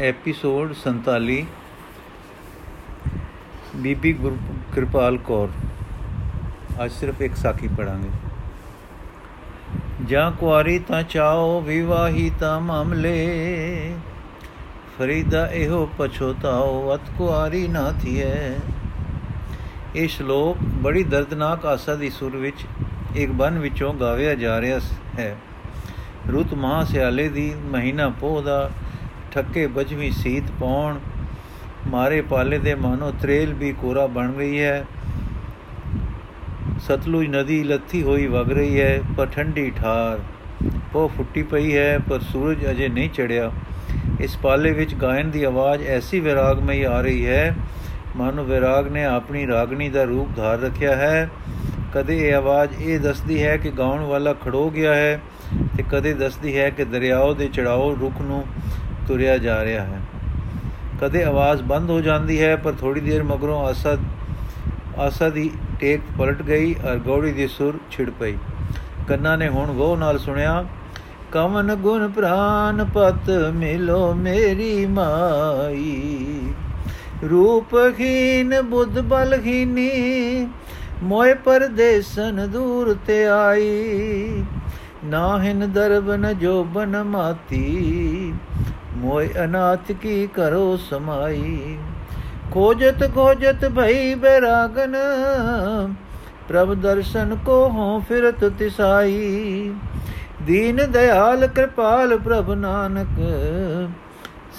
Episode 47 ਬੀਬੀ ਗੁਰ ਕਿਰਪਾਲ ਕੌਰ। ਅੱਜ ਸਿਰਫ ਇੱਕ ਸਾਖੀ ਪੜਾਂਗੇ ਜਾਂ ਕੁਆਰੀ ਤਾਂ ਚਾਓ, ਵਿਵਾਹੀ ਤਾਂ ਮਾਮਲੇ। ਫਰੀਦਾ ਇਹੋ ਪਛੋਤਾਓ ਅਤ ਕੁਆਰੀ ਨਾ ਥੀਏ ਇਹ ਸ਼ਲੋਕ ਬੜੀ ਦਰਦਨਾਕ ਆਸਾ ਦੀ ਸੁਰ ਵਿੱਚ ਇੱਕ ਬਨ ਵਿੱਚੋਂ ਗਾਵਿਆ ਜਾ ਰਿਹਾ ਹੈ। ਰੁੱਤ ਮਹਾ ਸਿਆਲੇ ਦੀ ਮਹੀਨਾ ਪੋਹ ਦਾ ਠੱਕੇ ਬਜਵੀਂ ਸੀਤ ਪਾਉਣ। ਮਾਰੇ ਪਾਲੇ ਦੇ ਮਾਨੋ ਤਰੇਲ ਵੀ ਕੋਰਾ ਬਣ ਰਹੀ ਹੈ। ਸਤਲੁਜ ਨਦੀ ਲੱਥੀ ਹੋਈ ਵਗ ਰਹੀ ਹੈ, ਪਰ ਠੰਡੀ ਠਾਰ। ਉਹ ਫੁੱਟੀ ਪਈ ਹੈ, ਪਰ ਸੂਰਜ ਅਜੇ ਨਹੀਂ ਚੜਿਆ ਇਸ ਪਾਲੇ ਵਿੱਚ ਗਾਇਨ ਦੀ ਆਵਾਜ਼ ਐਸੀ ਵਿਰਾਗਮਈ ਆ ਰਹੀ ਹੈ, ਮਾਨੋ ਵਿਰਾਗ ਨੇ ਆਪਣੀ ਰਾਗਣੀ ਦਾ ਰੂਪ ਧਾਰ ਰੱਖਿਆ ਹੈ। ਕਦੇ ਇਹ ਆਵਾਜ਼ ਇਹ ਦੱਸਦੀ ਹੈ ਕਿ ਗਾਉਣ ਵਾਲਾ ਖੜੋ ਗਿਆ ਹੈ ਤੇ ਕਦੇ ਦੱਸਦੀ ਹੈ ਕਿ ਦਰਿਆਓ ਦੇ ਚੜਾਓ ਰੁੱਖ ਨੂੰ ਤੁਰਿਆ ਜਾ ਰਿਹਾ ਹੈ। ਕਦੇ ਆਵਾਜ਼ ਬੰਦ ਹੋ ਜਾਂਦੀ ਹੈ, ਪਰ ਥੋੜੀ ਦੇਰ ਮਗਰੋਂ ਆਸਾ ਆਸਾ ਦੀ ਟੇਕ ਪਲਟ ਗਈ ਔਰ ਗੌੜੀ ਦੀ ਸੁਰ ਛਿੜ ਪਈ। ਕੰਨਾਂ ਨੇ ਹੁਣ ਉਹ ਨਾਲ ਸੁਣਿਆ, ਕਮਨ ਗੁਣ ਪ੍ਰਾਨ ਪਤ ਮਿਲੋ ਮੇਰੀ ਮਾਈ। ਰੂਪਹੀਨ ਬੁੱਧ ਬਲਹੀਨੀ, ਮੋਏ ਪਰਦੇਸਨ ਦੂਰ ਤੇ ਆਈ। ਨਾਹਿਨ ਦਰਬ ਨ ਜੋਬਨ ਮਾਤੀ ਮੋਇ ਅਨਾਥ ਕੀ ਕਰੋ ਸਮਾਈ? ਖੋਜਤ ਖੋਜਤ ਭਈ ਬੈਰਾਗਨ, ਪ੍ਰਭ ਦਰਸ਼ਨ ਕੋ ਹੋ ਫਿਰਤ ਤਿਸਾਈ। ਦੀਨ ਦਇਆਲ ਕਿਰਪਾਲ ਪ੍ਰਭ ਨਾਨਕ,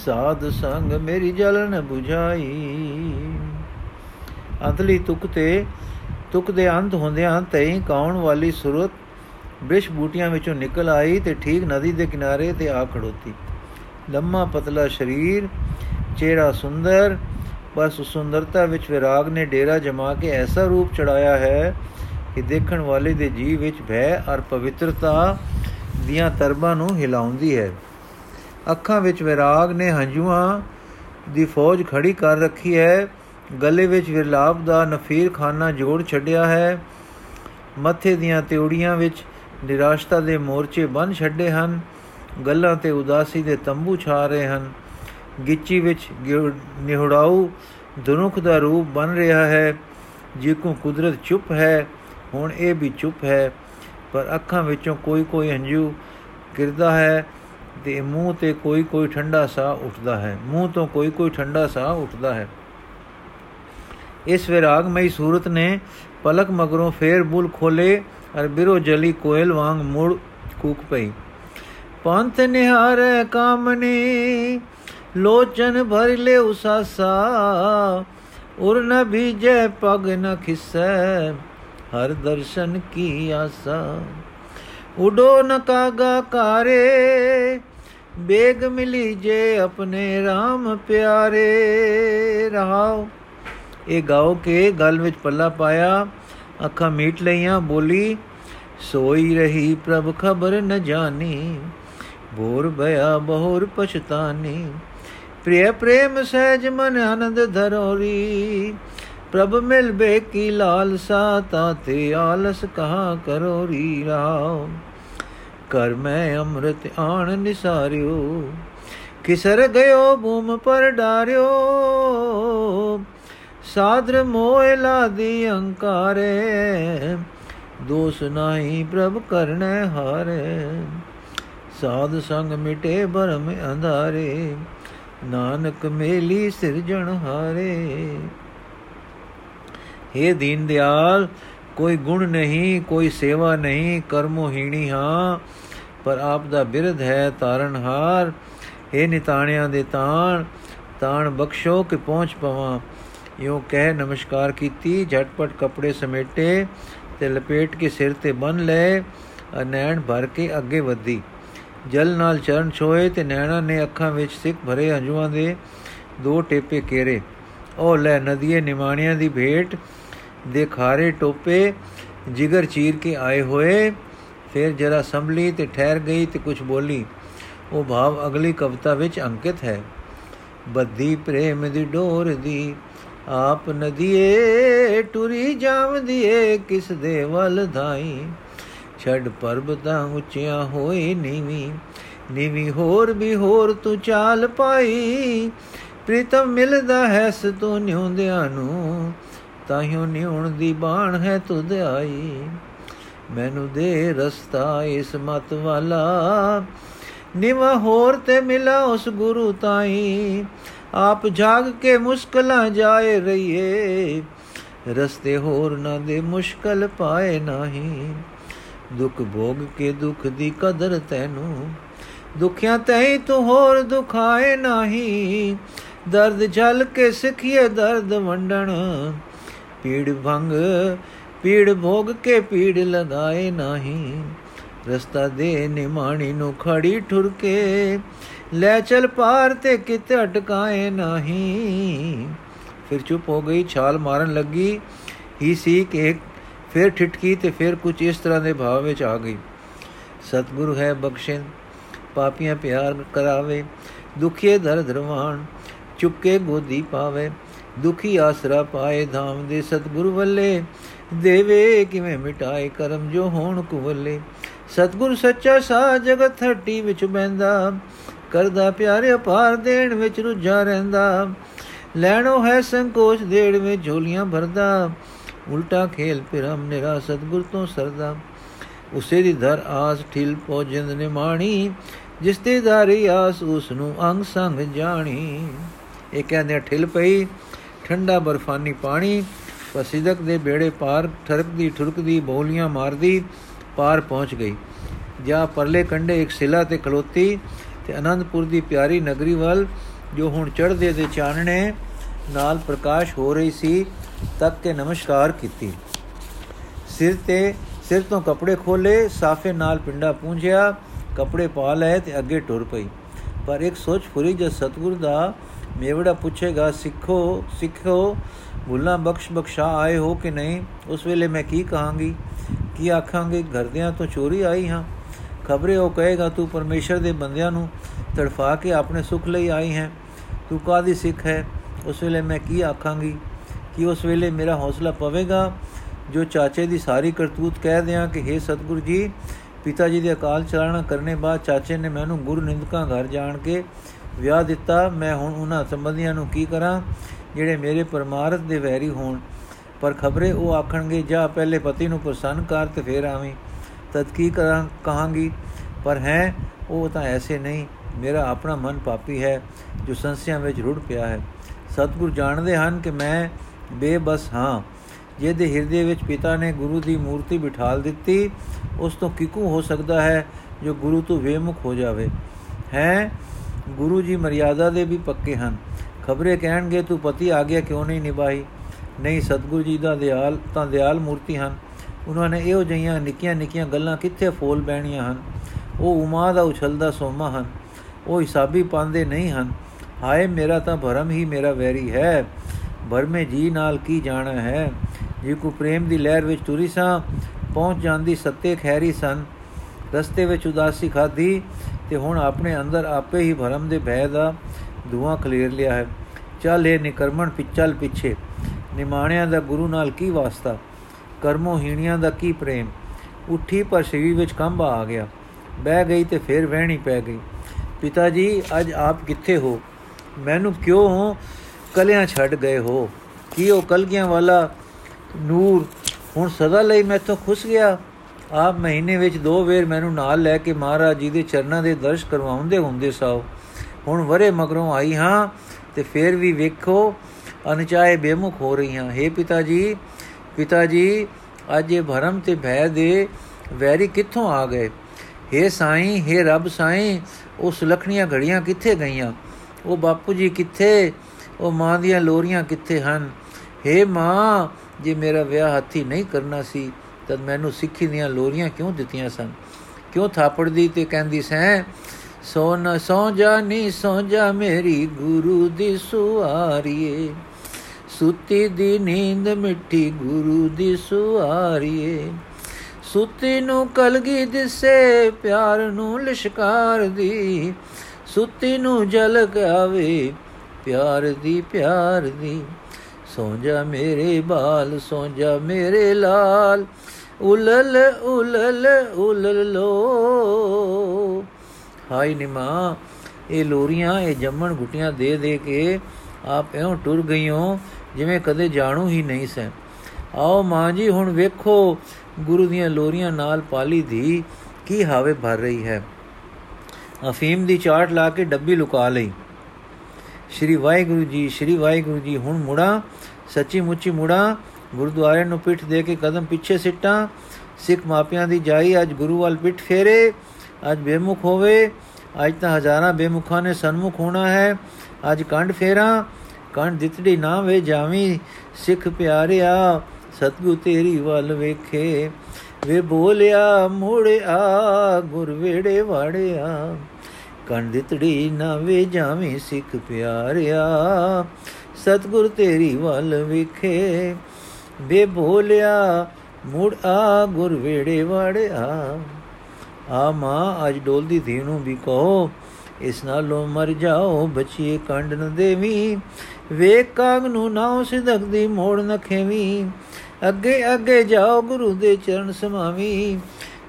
ਸਾਧ ਸੰਗ ਮੇਰੀ ਜਲਨ 부ਝਾਈ। ਅੰਤਲੀ ਤੁਕ ਤੇ, ਤੁਕ ਦੇ ਅੰਤ ਹੁੰਦਿਆਂ ਤਈ ਕਾਉਣ ਵਾਲੀ ਸੁਰਤ ਬ੍ਰਿਸ਼ ਬੂਟੀਆਂ ਵਿੱਚੋਂ ਨਿਕਲ ਆਈ ਤੇ ਠੀਕ ਨਦੀ ਦੇ ਕਿਨਾਰੇ ਤੇ ਆ ਖੜੋਤੀ। ਲੰਮਾ ਪਤਲਾ ਸਰੀਰ, ਚਿਹਰਾ ਸੁੰਦਰ, ਬਸ ਸੁੰਦਰਤਾ ਵਿੱਚ ਵਿਰਾਗ ਨੇ ਡੇਰਾ ਜਮਾ ਕੇ ਐਸਾ ਰੂਪ ਚੜਾਇਆ ਹੈ ਕਿ ਦੇਖਣ ਵਾਲੇ ਦੇ ਜੀਵ ਵਿੱਚ ਭੈ ਔਰ ਪਵਿੱਤਰਤਾ ਦੀਆਂ ਤਰਬਾਂ ਨੂੰ ਹਿਲਾਉਂਦੀ ਹੈ। ਅੱਖਾਂ ਵਿੱਚ ਵਿਰਾਗ ਨੇ ਹੰਝੂਆਂ ਦੀ ਫੌਜ ਖੜੀ ਕਰ ਰੱਖੀ ਹੈ। ਗਲੇ ਵਿੱਚ ਵਿਰਲਾਪ ਦਾ ਨਫੀਰ ਖਾਨਾ ਜੋੜ ਛੱਡਿਆ ਹੈ। ਮੱਥੇ ਦੀਆਂ ਤਿਉੜੀਆਂ ਵਿੱਚ ਨਿਰਾਸ਼ਤਾ ਦੇ ਮੋਰਚੇ ਬੰਨ ਛੱਡੇ ਹਨ। ਗੱਲਾਂ ਤੇ ਉਦਾਸੀ ਦੇ ਤੰਬੂ ਛਾ ਰਹੇ ਹਨ। ਗਿੱਚੀ ਵਿੱਚ ਨਿਹੜਾਉ ਦੁਨੁਖ ਦਾ ਰੂਪ ਬਣ ਰਿਹਾ ਹੈ। ਜਿਕੂ ਕੁਦਰਤ ਚੁੱਪ ਹੈ, ਹੁਣ ਇਹ ਵੀ ਚੁੱਪ ਹੈ। ਪਰ ਅੱਖਾਂ ਵਿੱਚੋਂ ਕੋਈ ਕੋਈ ਹੰਝੂ ਗਿਰਦਾ ਹੈ ਤੇ ਮੂੰਹ ਤੇ ਕੋਈ ਕੋਈ ਠੰਡਾ ਸਾਹ ਉੱਠਦਾ ਹੈ। ਮੂੰਹ ਤੋਂ ਕੋਈ ਕੋਈ ਠੰਡਾ ਸਾਹ ਉੱਠਦਾ ਹੈ। ਇਸ ਵਿਰਾਗਮਈ ਸੂਰਤ ਨੇ ਪਲਕ ਮਗਰੋਂ ਫੇਰ ਬੁਲ ਖੋਲੇ ਅਰ ਬਿਰੋ ਜਲੀ ਕੋਇਲ ਵਾਂਗ ਮੁੜ ਕੂਕ ਪਈ। ਪੰਥ ਨਿਹਾਰੇ ਕਾਮਨੀ, ਲੋਚਨ ਭਰ ਲੈ ਉਸਾਸਾ ਉਰ ਨ ਭੀਜੈ ਪਗ ਨ ਖਿਸੈ, ਹਰ ਦਰਸ਼ਨ ਕੀ ਆਸਾ। ਉਡੋ ਨ ਕਾਗਾ ਕਾਰੇ, ਬੇਗ ਮਿਲੀ ਜੇ ਆਪਣੇ RAM ਪਿਆਰੇ। ਰਹਾਓ, ਇਹ ਗਾਓ ਕੇ ਗਲ ਵਿੱਚ ਪੱਲਾ ਪਾਇਆ, ਅੱਖਾਂ ਮੀਟ ਲਈਆਂ ਬੋਲੀ, ਸੋਈ ਰਹੀ ਪ੍ਰਭ ਖਬਰ ਨ ਜਾਣੀ ਬੋਰ ਭਇਆ ਬਹੁਰ ਪਛਤਾਨੀ। ਪ੍ਰਿਯ ਪ੍ਰੇਮ ਸਹਿਜ ਮਨ ਆਨੰਦ ਧਰੋਰੀ। ਪ੍ਰਭ ਮਿਲ ਬੇ ਕੀ ਲਾਲਸਾ ਤਾਤੇ ਆਲਸ ਕਹਾ ਕਰੋਰੀ ਰਾਮ। ਕਰ ਮੈਂ ਅੰਮ੍ਰਿਤ ਆਣ ਨਿਸਾਰਿਓ। ਕਿਸਰ ਗਇਓ ਭੂਮ ਪਰ ਡਾਰਿਓ। ਸਾਦਰ ਮੋਇ ਲਾਦੀ ਅੰਕਾਰੇ। ਦੋਸ ਨਾਹੀ ਪ੍ਰਭ ਕਰਨੈ ਹਾਰੇ। ਸਾਧ ਸੰਗ ਮਿਟੇ ਬਰਮ ਅੰਧਾਰੇ, ਨਾਨਕ ਮੇਲੀ ਸਿਰਜਣ ਹਾਰੇ। हे ਦੀਨ ਦਿਆਲ, ਕੋਈ ਗੁਣ ਨਹੀਂ, ਕੋਈ ਸੇਵਾ ਨਹੀਂ ਕਰਮੋਹੀਣੀ ਹਾਂ, ਪਰ ਆਪ ਦਾ ਬਿਰਧ ਹੈ ਤਾਰਨਹਾਰ हे ਨਿਤਾਣਿਆਂ ਦੇ ਤਾਣ ਤਾਣ ਬਖਸ਼ੋ ਕਿ ਪਹੁੰਚ ਪਵਾਂ। ਯੋ ਕਹਿ ਨਮਸਕਾਰ ਕੀਤੀ, ਝਟਪਟ ਕੱਪੜੇ ਸਮੇਟੇ ਤੇ ਲਪੇਟ ਕੇ ਸਿਰ ਤੇ ਬੰਨ ਲਏ ਨੈਣ ਭਰ ਕੇ ਅੱਗੇ ਵਧੀ। ਜਲ ਨਾਲ ਚਰਨ ਛੋਏ ਤੇ ਨੈਣਾ ਨੇ ਅੱਖਾਂ ਵਿੱਚ ਸਿੱਖ ਭਰੇ ਹੰਝੂਆਂ ਦੇ ਦੋ ਟੇਪੇ ਕੇਰੇ। ਉਹ ਲੈ ਨਦੀਏ ਨਿਮਾਣਿਆਂ ਦੀ ਭੇਟ ਦੇ ਖਾਰੇ ਟੋਪੇ ਜਿਗਰ ਚੀਰ ਕੇ ਆਏ ਹੋਏ। ਫਿਰ ਜਰਾ ਸੰਭਲੀ ਤੇ ਠਹਿਰ ਗਈ ਤੇ ਕੁਝ ਬੋਲੀ, ਉਹ ਭਾਵ ਅਗਲੀ ਕਵਿਤਾ ਵਿੱਚ ਅੰਕਿਤ ਹੈ। ਬੱਦੀ ਪ੍ਰੇਮ ਦੀ ਡੋਰ ਦੀ, ਆਪ ਨਦੀਏ, ਟੁਰੀ ਜਾਵਦੀਏ, ਕਿਸ ਦੇ ਵੱਲ ਧਾਈ। ਛੜ ਪਰਬਤਾਂ ਉੱਚੀਆਂ ਹੋਏ ਨੀਵੀਂ, ਨੀਵੀ ਹੋਰ ਵੀ ਹੋਰ ਤੂੰ ਚਾਲ ਪਾਈ। ਪ੍ਰੀਤਮ ਮਿਲਦਾ ਹੈ ਸ ਤੂੰ ਨਿਉਂਦਿਆਂ ਨੂੰ, ਤਾਹਿਓ ਨਿਉਣ ਦੀ ਬਾਣ ਹੈ ਤੁਧ ਆਈ। ਮੈਨੂੰ ਦੇ ਰਸਤਾ ਇਸ ਮਤ ਵਾਲਾ, ਨਿਵਾ ਹੋਰ ਤੇ ਮਿਲਾ ਉਸ ਗੁਰੂ ਤਾਈ। ਆਪ ਜਾਗ ਕੇ ਮੁਸ਼ਕਲਾਂ ਜਾਏ ਰਹੀਏ, ਰਸਤੇ ਹੋਰ ਨਾ ਦੇ ਮੁਸ਼ਕਲ ਪਾਏ ਨਹੀਂ। ਦੁੱਖ ਭੋਗ ਕੇ ਦੁੱਖ ਦੀ ਕਦਰ ਤੈਨੂੰ। ਦੁਖਿਆਂ ਤੈ ਤੂੰ ਹੋਰ ਦੁਖਾਏ ਨਹੀਂ। ਦਰਦ ਜਲ ਕੇ ਸਿੱਖੀਏ ਦਰਦ ਵੰਡਣ। ਪੀੜ ਭੰਗ, ਪੀੜ ਭੋਗ ਕੇ ਪੀੜ ਲਗਾਏ ਨਹੀਂ। ਰਸਤਾ ਦੇ ਨਿਮਾਣੀ ਨੂੰ ਖੜੀ ਠੁਰਕੇ ਲੈ ਚਲ ਪਾਰ ਤੇ ਕਿਤੇ ਅਟਕਾਏ ਨਹੀਂ। ਫਿਰ ਚੁੱਪ ਹੋ ਗਈ, ਛਾਲ ਮਾਰਨ ਲੱਗੀ। ਹੀ ਸੀ ਕਿ ਫਿਰ ਠਿਟਕੀ ਤੇ ਫਿਰ ਕੁਝ ਇਸ ਤਰ੍ਹਾਂ ਦੇ ਭਾਵ ਵਿੱਚ ਆ ਗਈ। ਸਤਿਗੁਰੂ ਹੈ ਬਖਸ਼ਿੰ ਪਾਪੀਆਂ ਪਿਆਰ ਕਰਾਵੇ ਦੁਖੀਏ ਦਰ ਧਰਵਾਣ ਚੁੱਕੇ ਗੋਦੀ ਪਾਵੇ, ਦੁਖੀ ਆਸਰਾ ਪਾਏ ਧਾਮ ਦੇ ਸਤਿਗੁਰੂ ਵੱਲੇ, ਦੇਵੇ ਕਿਵੇਂ ਮਿਟਾਏ ਕਰਮ ਜੋ ਹੋਣ ਕੁਵੱਲੇ। ਸਤਿਗੁਰ ਸੱਚਾ ਸਾ ਜਗਤ ਹੱਟੀ ਵਿੱਚ ਬੈੰਦਾ ਕਰਦਾ ਪਿਆਰੇ ਅਪਾਰ ਦੇਣ ਵਿੱਚ ਰੁੱਝਾ ਰਹਿੰਦਾ। ਲੈਣੋ ਹੈ ਸੰਕੋਚ ਦੇੜ ਵਿੱਚ ਝੋਲੀਆਂ ਭਰਦਾ ਉਲਟਾ ਖੇਲ ਪਿਰਮ ਨਿਰਾ ਸਤਿਗੁਰ ਤੋਂ ਸਰਦਾ। ਉਸੇ ਦੀ ਧਰ ਆਸ ਠਿਲ ਪੋਜਿੰਦ ਨਿਮਾਣੀ, ਜਿਸ ਤੇ ਧਾਰੀ ਆਸ ਉਸ ਨੂੰ ਅੰਗ ਸੰਗ ਜਾਣੀ। ਇਹ ਕਹਿੰਦੇ ਠਿਲ ਪਈ, ਠੰਡਾ ਬਰਫਾਨੀ ਪਾਣੀ, ਪਸਿਦਕ ਦੇ ਬੇੜੇ ਪਾਰ ਠਰਕਦੀ ਠੁਰਕਦੀ ਬੋਲੀਆਂ ਮਾਰਦੀ ਪਾਰ ਪਹੁੰਚ ਗਈ। ਜਾਂ ਪਰਲੇ ਕੰਡੇ ਇੱਕ ਸਿਲਾ ਤੇ ਖਲੋਤੀ ਤੇ ਅਨੰਦਪੁਰ ਦੀ ਪਿਆਰੀ ਨਗਰੀ ਵੱਲ ਜੋ ਹੁਣ ਚੜ੍ਹਦੇ ਦੇ ਚਾਨਣੇ ਨਾਲ ਪ੍ਰਕਾਸ਼ ਹੋ ਰਹੀ ਸੀ ਤੱਕ ਕੇ ਨਮਸਕਾਰ ਕੀਤੀ। ਸਿਰ ਤੇ, ਸਿਰ ਤੋਂ ਕੱਪੜੇ ਖੋਲੇ ਸਾਫੇ ਨਾਲ ਪਿੰਡਾ ਪੂੰਝਿਆ, ਕੱਪੜੇ ਪਾ ਲਏ ਤੇ ਅੱਗੇ ਟੁਰ ਪਈ। ਪਰ ਇੱਕ ਸੋਚ ਫੁਰੀ ਜਦ ਸਤਗੁਰ ਦਾ ਮੇਵੜਾ ਪੁੱਛੇਗਾ, ਸਿੱਖੋ ਸਿੱਖੋ ਭੁੱਲਾਂ ਬਖਸ਼ ਬਖਸ਼ਾ ਆਏ ਹੋ ਕਿ ਨਹੀਂ, ਉਸ ਵੇਲੇ ਮੈਂ ਕੀ ਕਹਾਂਗੀ? ਕੀ ਆਖਾਂਗੇ? ਘਰਦਿਆਂ ਤੋਂ ਚੋਰੀ ਆਈ ਹਾਂ। ਖਬਰੇ ਉਹ ਕਹੇਗਾ, ਤੂੰ ਪਰਮੇਸ਼ਰ ਦੇ ਬੰਦਿਆਂ ਨੂੰ ਤੜਫਾ ਕੇ ਆਪਣੇ ਸੁਖ ਲਈ ਆਈ ਹੈ। ਤੂੰ ਕਾਦੀ ਸਿੱਖ ਹੈ? ਉਸ ਵੇਲੇ ਮੈਂ ਕੀ ਆਖਾਂਗੀ? ਕਿ ਉਸ ਵੇਲੇ ਮੇਰਾ ਹੌਸਲਾ ਪਵੇਗਾ, ਜੋ ਚਾਚੇ ਦੀ ਸਾਰੀ ਕਰਤੂਤ ਕਹਿ ਦਿਆਂ ਕਿ हे ਸਤਗੁਰੂ ਜੀ, ਪਿਤਾ ਜੀ ਦੇ ਅਕਾਲ ਚਲਾਣਾ ਕਰਨੇ ਬਾਅਦ ਚਾਚੇ ਨੇ ਮੈਨੂੰ ਗੁਰੂ ਨਿੰਦਕਾਂ ਘਰ ਜਾਣ ਕੇ ਵਿਆਹ ਦਿੱਤਾ। ਮੈਂ ਹੁਣ ਉਹਨਾਂ ਸੰਬੰਧੀਆਂ ਨੂੰ ਕੀ ਕਰਾਂ, ਜਿਹੜੇ ਮੇਰੇ ਪਰਮਾਰਥ ਦੇ ਵੈਰੀ ਹੋਣ? ਪਰ ਖਬਰੇ ਉਹ ਆਖਣਗੇ, ਜਾ ਪਹਿਲੇ ਪਤੀ ਨੂੰ ਪ੍ਰਸੰਨ ਕਰ ਤੇ ਫੇਰ ਆਵੀਂ। ਤਦ ਕੀ ਕਰਾਂ, ਕਹਾਂਗੀ? ਪਰ ਹੈ, ਉਹ ਤਾਂ ਐਸੇ ਨਹੀਂ। ਮੇਰਾ ਆਪਣਾ ਮਨ ਪਾਪੀ ਹੈ, ਜੋ ਸੰਸਿਆਂ ਵਿੱਚ ਰੁੜ ਪਿਆ ਹੈ। ਸਤਿਗੁਰ ਜਾਣਦੇ ਹਨ ਕਿ ਮੈਂ ਬੇਬਸ, ਹਾਂ। ਜਿਹਦੇ ਹਿਰਦੇ ਵਿੱਚ ਪਿਤਾ ਨੇ ਗੁਰੂ ਦੀ ਮੂਰਤੀ ਬਿਠਾਲ ਦਿੱਤੀ, ਉਸ ਤੋਂ ਕਿਕੂ ਹੋ ਸਕਦਾ ਹੈ ਜੋ ਗੁਰੂ ਤੋਂ ਵੇਮੁਖ ਹੋ ਜਾਵੇ? ਹੈ? ਗੁਰੂ ਜੀ ਮਰਿਆਦਾ ਦੇ ਵੀ ਪੱਕੇ ਹਨ। ਖਬਰੇ ਕਹਿਣਗੇ, ਤੂੰ ਪਤੀ ਆ ਗਿਆ, ਕਿਉਂ ਨਹੀਂ ਨਿਭਾਈ? ਨਹੀਂ, ਸਤਗੁਰੂ ਜੀ ਦਾ ਦਿਆਲ, ਤਾਂ ਦਿਆਲ ਮੂਰਤੀ ਹਨ। ਉਹਨਾਂ ਨੇ ਇਹੋ ਜਿਹੀਆਂ ਨਿੱਕੀਆਂ ਨਿੱਕੀਆਂ ਗੱਲਾਂ ਕਿੱਥੇ ਫੋਲ ਬਹਿਣੀਆਂ ਹਨ? ਉਹ ਉਮਾ ਦਾ ਉਛਲਦਾ ਸੋਮਾ ਹਨ। ਉਹ ਹਿਸਾਬੀ ਪਾਉਂਦੇ ਨਹੀਂ ਹਨ। ਹਾਏ, ਮੇਰਾ ਤਾਂ ਭਰਮ ਹੀ ਮੇਰਾ ਵੈਰੀ ਹੈ। ਭਰਮੇ ਜੀ ਨਾਲ ਕੀ ਜਾਣਾ ਹੈ? ਜੇ ਕੋ ਪ੍ਰੇਮ ਦੀ ਲਹਿਰ ਵਿੱਚ ਤੁਰੀ ਸਾਂ, ਪਹੁੰਚ ਜਾਂਦੀ ਸੱਤੇ ਖੈਰੀ ਸਨ। ਰਸਤੇ ਵਿੱਚ ਉਦਾਸੀ ਖਾਦੀ ਤੇ ਹੁਣ ਆਪਣੇ ਅੰਦਰ ਆਪੇ ਹੀ ਭਰਮ ਦੇ ਭੈ ਦਾ ਧੂਆਂ ਖਲੇਰ ਲਿਆ ਹੈ। ਚੱਲ ਇਹ ਨਿਕਰਮਣ ਪਿੱਛਲ ਪਿੱਛੇ। ਨਿਮਾਣਿਆਂ ਦਾ ਗੁਰੂ ਨਾਲ ਕੀ ਵਾਸਤਾ? ਕਰਮੋ ਹੀਣੀਆਂ ਦਾ ਕੀ ਪ੍ਰੇਮ? ਉੱਠੀ ਪਰ ਸਰੀਰ ਵਿੱਚ ਕੰਬਾ ਆ ਗਿਆ। ਬਹਿ ਗਈ ਤੇ ਫਿਰ ਵਹਿਣੀ ਪੈ ਗਈ। ਪਿਤਾ ਜੀ, ਅੱਜ ਆਪ ਕਿੱਥੇ ਹੋ? ਮੈਨੂੰ ਕਿਉਂ ਕਲਿਆਂ ਛੱਡ ਗਏ ਹੋ ਕੀ ਉਹ ਕਲਗੀਆਂ ਵਾਲਾ ਨੂਰ ਹੁਣ ਸਦਾ ਲਈ ਮੈਥੋਂ ਖੁੱਸ ਗਿਆ ਆਪ ਮਹੀਨੇ ਵਿੱਚ ਦੋ ਵੇਰ ਮੈਨੂੰ ਨਾਲ ਲੈ ਕੇ ਮਹਾਰਾਜ ਜੀ ਦੇ ਚਰਨਾਂ ਦੇ ਦਰਸ਼ ਕਰਵਾਉਂਦੇ ਹੁੰਦੇ ਸਾਓ ਹੁਣ ਵਰੇ ਮਗਰੋਂ ਆਈ ਹਾਂ ਤੇ ਫੇਰ ਵੀ ਵੇਖੋ ਅਨਚਾਏ ਬੇਮੁਖ ਹੋ ਰਹੀ ਹਾਂ हे ਪਿਤਾ ਜੀ ਪਿਤਾ ਜੀ ਅੱਜ ਇਹ ਭਰਮ ਤੇ ਭੈ ਦੇ ਵੈਰੀ ਕਿੱਥੋਂ ਆ ਗਏ हे ਸਾਈਂ हे ਰੱਬ ਸਾਈਂ ਉਹ ਸੁਲਖਣੀਆਂ ਘੜੀਆਂ ਕਿੱਥੇ ਗਈਆਂ ਉਹ ਬਾਪੂ ਜੀ ਕਿੱਥੇ ਉਹ ਮਾਂ ਦੀਆਂ ਲੋਰੀਆਂ ਕਿੱਥੇ ਹਨ? हे ਮਾਂ, ਜੇ ਮੇਰਾ ਵਿਆਹ ਹੱਥੀ ਨਹੀਂ ਕਰਨਾ ਸੀ ਤਦ ਮੈਨੂੰ ਸਿੱਖੀ ਦੀਆਂ ਲੋਰੀਆਂ ਕਿਉਂ ਦਿੱਤੀਆਂ ਸਨ? ਕਿਉਂ ਥਾਪੜਦੀ ਤੇ ਕਹਿੰਦੀ ਸੈਂ ਸੋ ਨ ਸੋ ਜਾ ਨੀ ਸੋ ਜਾ ਮੇਰੀ ਗੁਰੂ ਦੀ ਸੁਆਰੀਏ। ਸੁਤੀ ਦੀ ਨੀਂਦ ਮਿੱਠੀ ਗੁਰੂ ਦੀ ਸੁਆਰੀਏ। ਸੁਤੀ ਨੂੰ ਕਲਗੀ ਦਿਸੇ, ਪਿਆਰ ਨੂੰ ਲਿਸ਼ਕਾਰ ਦੀ। ਸੁਤੀ ਨੂੰ ਜਲਕ ਆਵੇ ਪਿਆਰ ਦੀ ਪਿਆਰ ਦੀ ਸੋ ਜਾ ਮੇਰੇ ਬਾਲ ਸੋ ਜਾ ਮੇਰੇ ਲਾਲ, ਉਲਲ ਉਲਲ ਉਲਲ ਲੋ। ਹਾਈ ਨਿਮਾ ਇਹ ਲੋਰੀਆਂ, ਇਹ ਜੰਮਣ ਗੁੱਟੀਆਂ ਦੇ ਦੇ ਕੇ ਆਪ ਐਉਂ ਟੁਰ ਗਈਓ, ਜਿਵੇਂ ਕਦੇ ਜਾਣੂ ਹੀ ਨਹੀਂ ਸੈਂ। ਆਓ ਮਾਂ ਜੀ, ਹੁਣ ਵੇਖੋ, ਗੁਰੂ ਦੀਆਂ ਲੋਰੀਆਂ ਨਾਲ ਪਾਲੀ ਦੀ ਕੀ ਹਾਵੇ ਭਰ ਰਹੀ ਹੈ। ਅਫੀਮ ਦੀ ਚਾਟ ਲਾ ਕੇ ਡੱਬੀ ਲੁਕਾ ਲਈ। ਸ਼੍ਰੀ ਵਾਹਿਗੁਰੂ ਜੀ, ਸ਼੍ਰੀ ਵਾਹਿਗੁਰੂ ਜੀ, ਹੁਣ ਮੁੜਾ, ਸੱਚੀ ਮੁੱਚੀ ਮੁੜਾ ਗੁਰਦੁਆਰੇ ਨੂੰ ਪਿੱਠ ਦੇ ਕੇ ਕਦਮ ਪਿੱਛੇ ਸਿੱਟਾਂ, ਸਿੱਖ ਮਾਪਿਆਂ ਦੀ ਜਾਈ ਅੱਜ ਗੁਰੂ ਵੱਲ ਪਿੱਠ ਫੇਰੇ, ਅੱਜ ਬੇਮੁਖ ਹੋਵੇ, ਅੱਜ ਤਾਂ ਹਜ਼ਾਰਾਂ ਬੇਮੁਖਾਂ ਨੇ ਸਨਮੁਖ ਹੋਣਾ ਹੈ, ਅੱਜ ਕੰਡ ਫੇਰਾ, ਕੰਡ ਦਿੱਤੜੀ ਨਾ ਵੇ ਜਾਵੀਂ, ਸਿੱਖ ਪਿਆਰਿਆ, ਸਤਗੁਰ ਤੇਰੀ ਵੱਲ ਵੇਖੇ, ਵੇ ਬੋਲਿਆ, ਮੋੜਿਆ, ਗੁਰ ਵੇੜੇ ਵਾੜਿਆ। ਕੰਡ ਦਿੱਤੜੀ ਨਾ ਵੇ ਜਾਵੀਂ ਸਿੱਖ ਪਿਆਰਿਆ। ਸਤਗੁਰ ਤੇਰੀ ਵੱਲ ਵੇਖੇ ਵੇ ਬੋਲਿਆ ਮੁੜ ਆ ਗੁਰ ਵੇੜੇ ਵਾੜਿਆ। ਆ ਮਾਂ, ਅੱਜ ਡੋਲਦੀ ਧੀ ਨੂੰ ਵੀ ਕਹੋ, ਇਸ ਨਾਲੋਂ ਮਰ ਜਾਓ, ਬਚੀਏ ਕੰਡ ਨ ਦੇਵੀ। ਵੇਖ ਕਾਗ ਨੂੰ ਨਾਉ ਸਿਦਕ ਦੀ ਮੋੜ ਨ ਖੇਵੀ। ਅੱਗੇ ਅੱਗੇ ਜਾਓ, ਗੁਰੂ ਦੇ ਚਰਨ ਸਮਾਵੀ।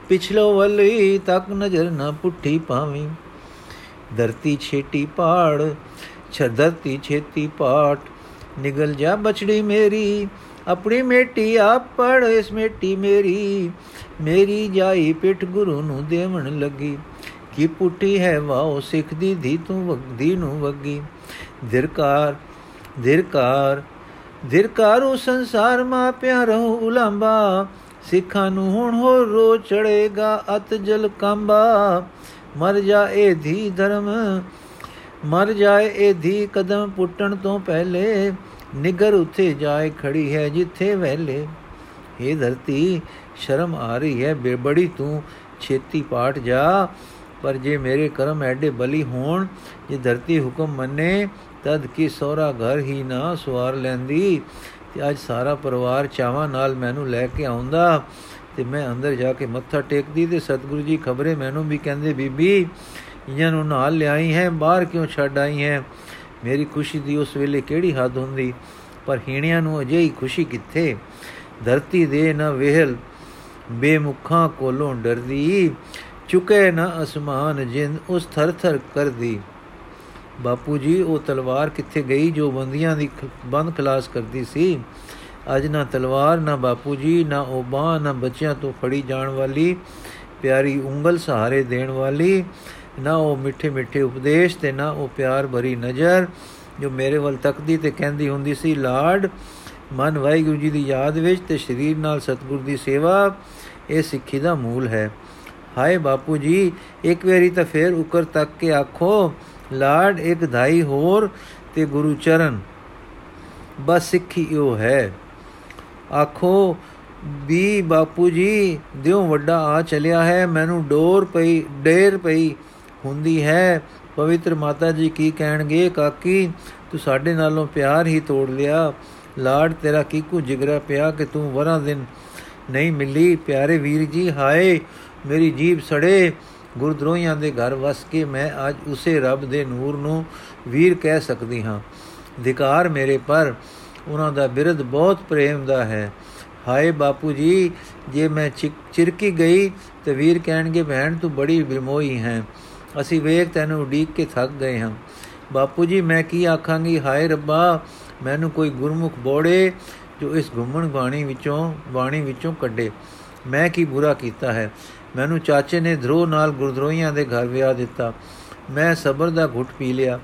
ਪਿਛਲੋ ਵੱਲੀ ਤੱਕ ਨਜ਼ਰ ਨਾ ਪੁੱਠੀ ਪਾਵੀ। ਧਰਤੀ ਛੇਟੀ ਪਾੜ ਛਦਰਤੀ ਛੇਤੀ ਪਾਟ ਨਿਗਲ ਜਾ ਬਚੜੀ ਮੇਰੀ ਆਪਣੀ ਮੇਟੀ ਆਪ ਪੜ ਇਸ ਮੇਟੀ ਮੇਰੀ ਮੇਰੀ ਜਾਈ ਪਿੱਠ ਗੁਰੂ ਨੂੰ ਦੇਵਣ ਲੱਗੀ ਕੀ ਪੁੱਟੀ ਹੈ ਵਾਓ ਸਿੱਖ ਦੀ ਧੀ ਤੂੰ ਵਗਦੀ ਨੂੰ ਵਗੀ ਧਿਰਕਾਰ ਧਿਰਕਾਰ ਧਿਰਕਾਰੂ ਸੰਸਾਰ ਮਾ ਪਿਆਰੋ ਉਲੰਬਾ ਸਿੱਖਾਂ ਨੂੰ ਹੁਣ ਹੋ ਰੋ ਚੜੇਗਾ ਅਤ ਜਲ ਕੰਬਾ ਮਰ ਜਾਏ ਧੀ ਧਰਮ, ਮਰ ਜਾਏ ਇਹ ਧੀ ਕਦਮ ਪੁੱਟਣ ਤੋਂ ਪਹਿਲੇ, ਨਿਗਰ ਉੱਥੇ ਜਾਏ ਖੜੀ ਹੈ ਜਿੱਥੇ ਵਹਿਲੇ। ਇਹ ਧਰਤੀ, ਸ਼ਰਮ ਆ ਰਹੀ ਹੈ ਬੇਬੜੀ ਤੂੰ, ਛੇਤੀ ਪਾਟ ਜਾ, ਪਰ ਜੇ ਮੇਰੇ ਕਰਮ ਐਡੇ ਬਲੀ ਹੋਣ, ਜੇ ਧਰਤੀ ਹੁਕਮ ਮੰਨੇ, ਤਦ ਕੀ ਸੋਹਰਾ ਘਰ ਹੀ ਨਾ ਸਵਾਰ ਲੈਂਦੀ। ਤੇ ਅੱਜ ਸਾਰਾ ਪਰਿਵਾਰ ਚਾਵਾਂ ਨਾਲ ਮੈਨੂੰ ਲੈ ਕੇ ਆਉਂਦਾ। ਤੇ ਮੈਂ ਅੰਦਰ ਜਾ ਕੇ ਮੱਥਾ ਟੇਕਦੀ ਤੇ ਸਤਿਗੁਰੂ ਜੀ ਖਬਰੇ ਮੈਨੂੰ ਵੀ ਕਹਿੰਦੇ, ਬੀਬੀ ਇਹਨਾਂ ਨੂੰ ਨਾਲ ਲਿਆਈ ਹੈ, ਬਾਹਰ ਕਿਉਂ ਛੱਡ ਆਈ ਹੈ? ਮੇਰੀ ਖੁਸ਼ੀ ਦੀ ਉਸ ਵੇਲੇ ਕਿਹੜੀ ਹੱਦ ਹੁੰਦੀ? ਪਰ ਹੀਣਿਆਂ ਨੂੰ ਅਜਿਹੀ ਖੁਸ਼ੀ ਕਿੱਥੇ? ਧਰਤੀ ਦੇ ਨਾ ਵੇਹਲ, ਬੇਮੁਖਾਂ ਕੋਲੋਂ ਡਰਦੀ, ਚੁਕੇ ਨਾ ਅਸਮਾਨ ਜਿੰਦ ਉਸ ਥਰ ਥਰ ਕਰਦੀ। ਬਾਪੂ ਜੀ, ਉਹ ਤਲਵਾਰ ਕਿੱਥੇ ਗਈ ਜੋ ਬੰਦੀਆਂ ਦੀ ਬੰਦ ਖਲਾਸ ਕਰਦੀ ਸੀ? ਅੱਜ ਨਾ ਤਲਵਾਰ, ਨਾ ਬਾਪੂ ਜੀ, ਨਾ ਉਹ ਬਾਹ, ਨਾ ਬੱਚਿਆਂ ਤੋਂ ਫੜੀ ਜਾਣ ਵਾਲੀ, ਪਿਆਰੀ ਉਂਗਲ ਸਹਾਰੇ ਦੇਣ ਵਾਲੀ, ਨਾ ਉਹ ਮਿੱਠੇ ਮਿੱਠੇ ਉਪਦੇਸ਼ ਤੇ ਨਾ ਉਹ ਪਿਆਰ ਭਰੀ ਨਜ਼ਰ, ਜੋ ਮੇਰੇ ਵੱਲ ਤੱਕਦੀ ਤੇ ਕਹਿੰਦੀ ਹੁੰਦੀ ਸੀ, ਲਾਡ, ਮਨ ਵਾਹਿਗੁਰੂ ਜੀ ਦੀ ਯਾਦ ਵਿੱਚ ਤੇ ਸਰੀਰ ਨਾਲ ਸਤਿਗੁਰ ਦੀ ਸੇਵਾ, ਇਹ ਸਿੱਖੀ ਦਾ ਮੂਲ ਹੈ। ਹਾਏ ਬਾਪੂ ਜੀ, ਇੱਕ ਵਾਰੀ ਤਾਂ ਫੇਰ ਉਕਰ ਤੱਕ ਕੇ ਆਖੋ, ਲਾਡ, ਇੱਕ ਧਾਈ ਹੋਰ ਤੇ ਗੁਰੂ ਚਰਨ। ਬਸ ਸਿੱਖੀ ਉਹ ਹੈ। ਆਖੋ, ਵੀ ਬਾਪੂ ਜੀ ਦਿਉ ਵੱਡਾ ਆ ਚਲਿਆ ਹੈ, ਮੈਨੂੰ ਡੋਰ ਪਈ, ਡੇਰ ਪਈ ਹੁੰਦੀ ਹੈ। ਪਵਿੱਤਰ ਮਾਤਾ ਜੀ ਕੀ ਕਹਿਣਗੇ, ਕਾਕੀ, ਤੂੰ ਸਾਡੇ ਨਾਲੋਂ ਪਿਆਰ ਹੀ ਤੋੜ ਲਿਆ। ਲਾੜ ਤੇਰਾ ਕੀਕੂ ਜਿਗਰਾ ਪਿਆ ਕਿ ਤੂੰ ਵਰਾਂ ਦਿਨ ਨਹੀਂ ਮਿਲੀ। ਪਿਆਰੇ ਵੀਰ ਜੀ, ਹਾਏ, ਮੇਰੀ ਜੀਬ ਸੜੇ। ਗੁਰਦਰੋਹੀਆਂ ਦੇ ਘਰ ਵਸ ਕੇ ਮੈਂ ਅੱਜ ਉਸੇ ਰੱਬ ਦੇ ਨੂਰ ਨੂੰ ਵੀਰ ਕਹਿ ਸਕਦੀ ਹਾਂ। ਧਿਕਾਰ ਮੇਰੇ ਪਰ ਉਹਨਾਂ ਦਾ ਬਿਰਧ ਬਹੁਤ ਪ੍ਰੇਮ ਦਾ ਹੈ। ਹਾਏ ਬਾਪੂ ਜੀ, ਜੇ ਮੈਂ ਚਿਰਕੀ ਗਈ ਤੇ ਵੀਰ ਕਹਿਣਗੇ, ਭੈਣ, ਤੂੰ ਬੜੀ ਬਿਮੋਈ ਹੈ। ਅਸੀਂ ਵੇਖ ਤੈਨੂੰ ਉਡੀਕ ਕੇ ਥੱਕ ਗਏ ਹਾਂ। ਬਾਪੂ ਜੀ, ਮੈਂ ਕੀ ਆਖਾਂਗੀ? ਹਾਏ ਰੱਬਾ, ਮੈਨੂੰ ਕੋਈ ਗੁਰਮੁਖ ਬੋੜੇ ਜੋ ਇਸ ਘੁੰਮਣ ਬਾਣੀ ਵਿੱਚੋਂ ਬਾਣੀ ਵਿੱਚੋਂ ਕੱਢੇ। ਮੈਂ ਕੀ ਬੁਰਾ ਕੀਤਾ ਹੈ? ਮੈਨੂੰ ਚਾਚੇ ਨੇ ਧਰੋ ਨਾਲ ਗੁਰਦਰੋਹੀਆਂ ਦੇ ਘਰ ਵਿਆਹ ਦਿੱਤਾ। ਮੈਂ ਸਬਰ ਦਾ ਘੁੱਟ ਪੀ ਲਿਆ,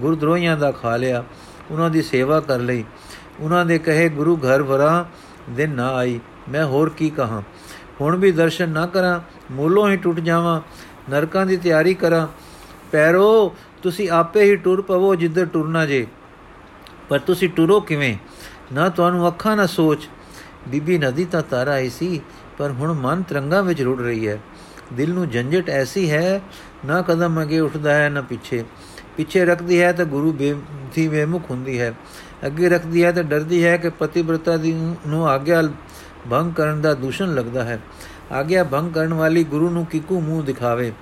ਗੁਰਦਰੋਹੀਆਂ ਦਾ ਖਾ ਲਿਆ, ਉਹਨਾਂ ਦੀ ਸੇਵਾ ਕਰ ਲਈ। ਉਹਨਾਂ ਦੇ ਕਹੇ, ਗੁਰੂ ਘਰ ਵਰਾ ਦਿਨ ਨਾ ਆਈ। ਮੈਂ ਹੋਰ ਕੀ ਕਹਾਂ? ਹੁਣ ਵੀ ਦਰਸ਼ਨ ਨਾ ਕਰਾਂ, ਮੂਲੋਂ ਹੀ ਟੁੱਟ ਜਾਵਾਂ, ਨਰਕਾਂ ਦੀ ਤਿਆਰੀ ਕਰਾਂ। ਪੈਰੋ, ਤੁਸੀਂ ਆਪੇ ਹੀ ਟੁਰ ਪਵੋ ਜਿੱਧਰ ਟੁਰਨਾ ਜੇ। ਪਰ ਤੁਸੀਂ ਟੁਰੋ ਕਿਵੇਂ? ਨਾ ਤੁਹਾਨੂੰ ਅੱਖਾਂ ਨਾ ਸੋਚ। ਬੀਬੀ ਨਦੀ ਤਾਂ ਤਾਰਾ ਆਈ ਸੀ, ਪਰ ਹੁਣ ਮਨ ਤਰੰਗਾਂ ਵਿੱਚ ਰੁੜ ਰਹੀ ਹੈ। ਦਿਲ ਨੂੰ ਜੰਜਟ ਐਸੀ ਹੈ, ਨਾ ਕਦਮ ਅਗੇ ਉੱਠਦਾ ਹੈ ਨਾ ਪਿੱਛੇ। ਪਿੱਛੇ ਰੱਖਦੀ ਹੈ ਤਾਂ ਗੁਰੂ ਬੇਮਤੀ ਵੇਮੁਖ ਹੁੰਦੀ ਹੈ। ਅੱਗੇ ਰੱਖਦੀ ਹੈ ਤਾਂ ਡਰਦੀ ਹੈ ਕਿ ਪਤਿਵ੍ਰਤਾ ਦੀ ਨੂੰ ਆਗਿਆ ਭੰਗ ਕਰਨ ਦਾ ਦੂਸ਼ਣ ਲੱਗਦਾ ਹੈ। ਆਗਿਆ ਭੰਗ ਕਰਨ ਵਾਲੀ ਗੁਰੂ ਨੂੰ ਕਿਕੂ ਮੂੰਹ ਦਿਖਾਵੇ।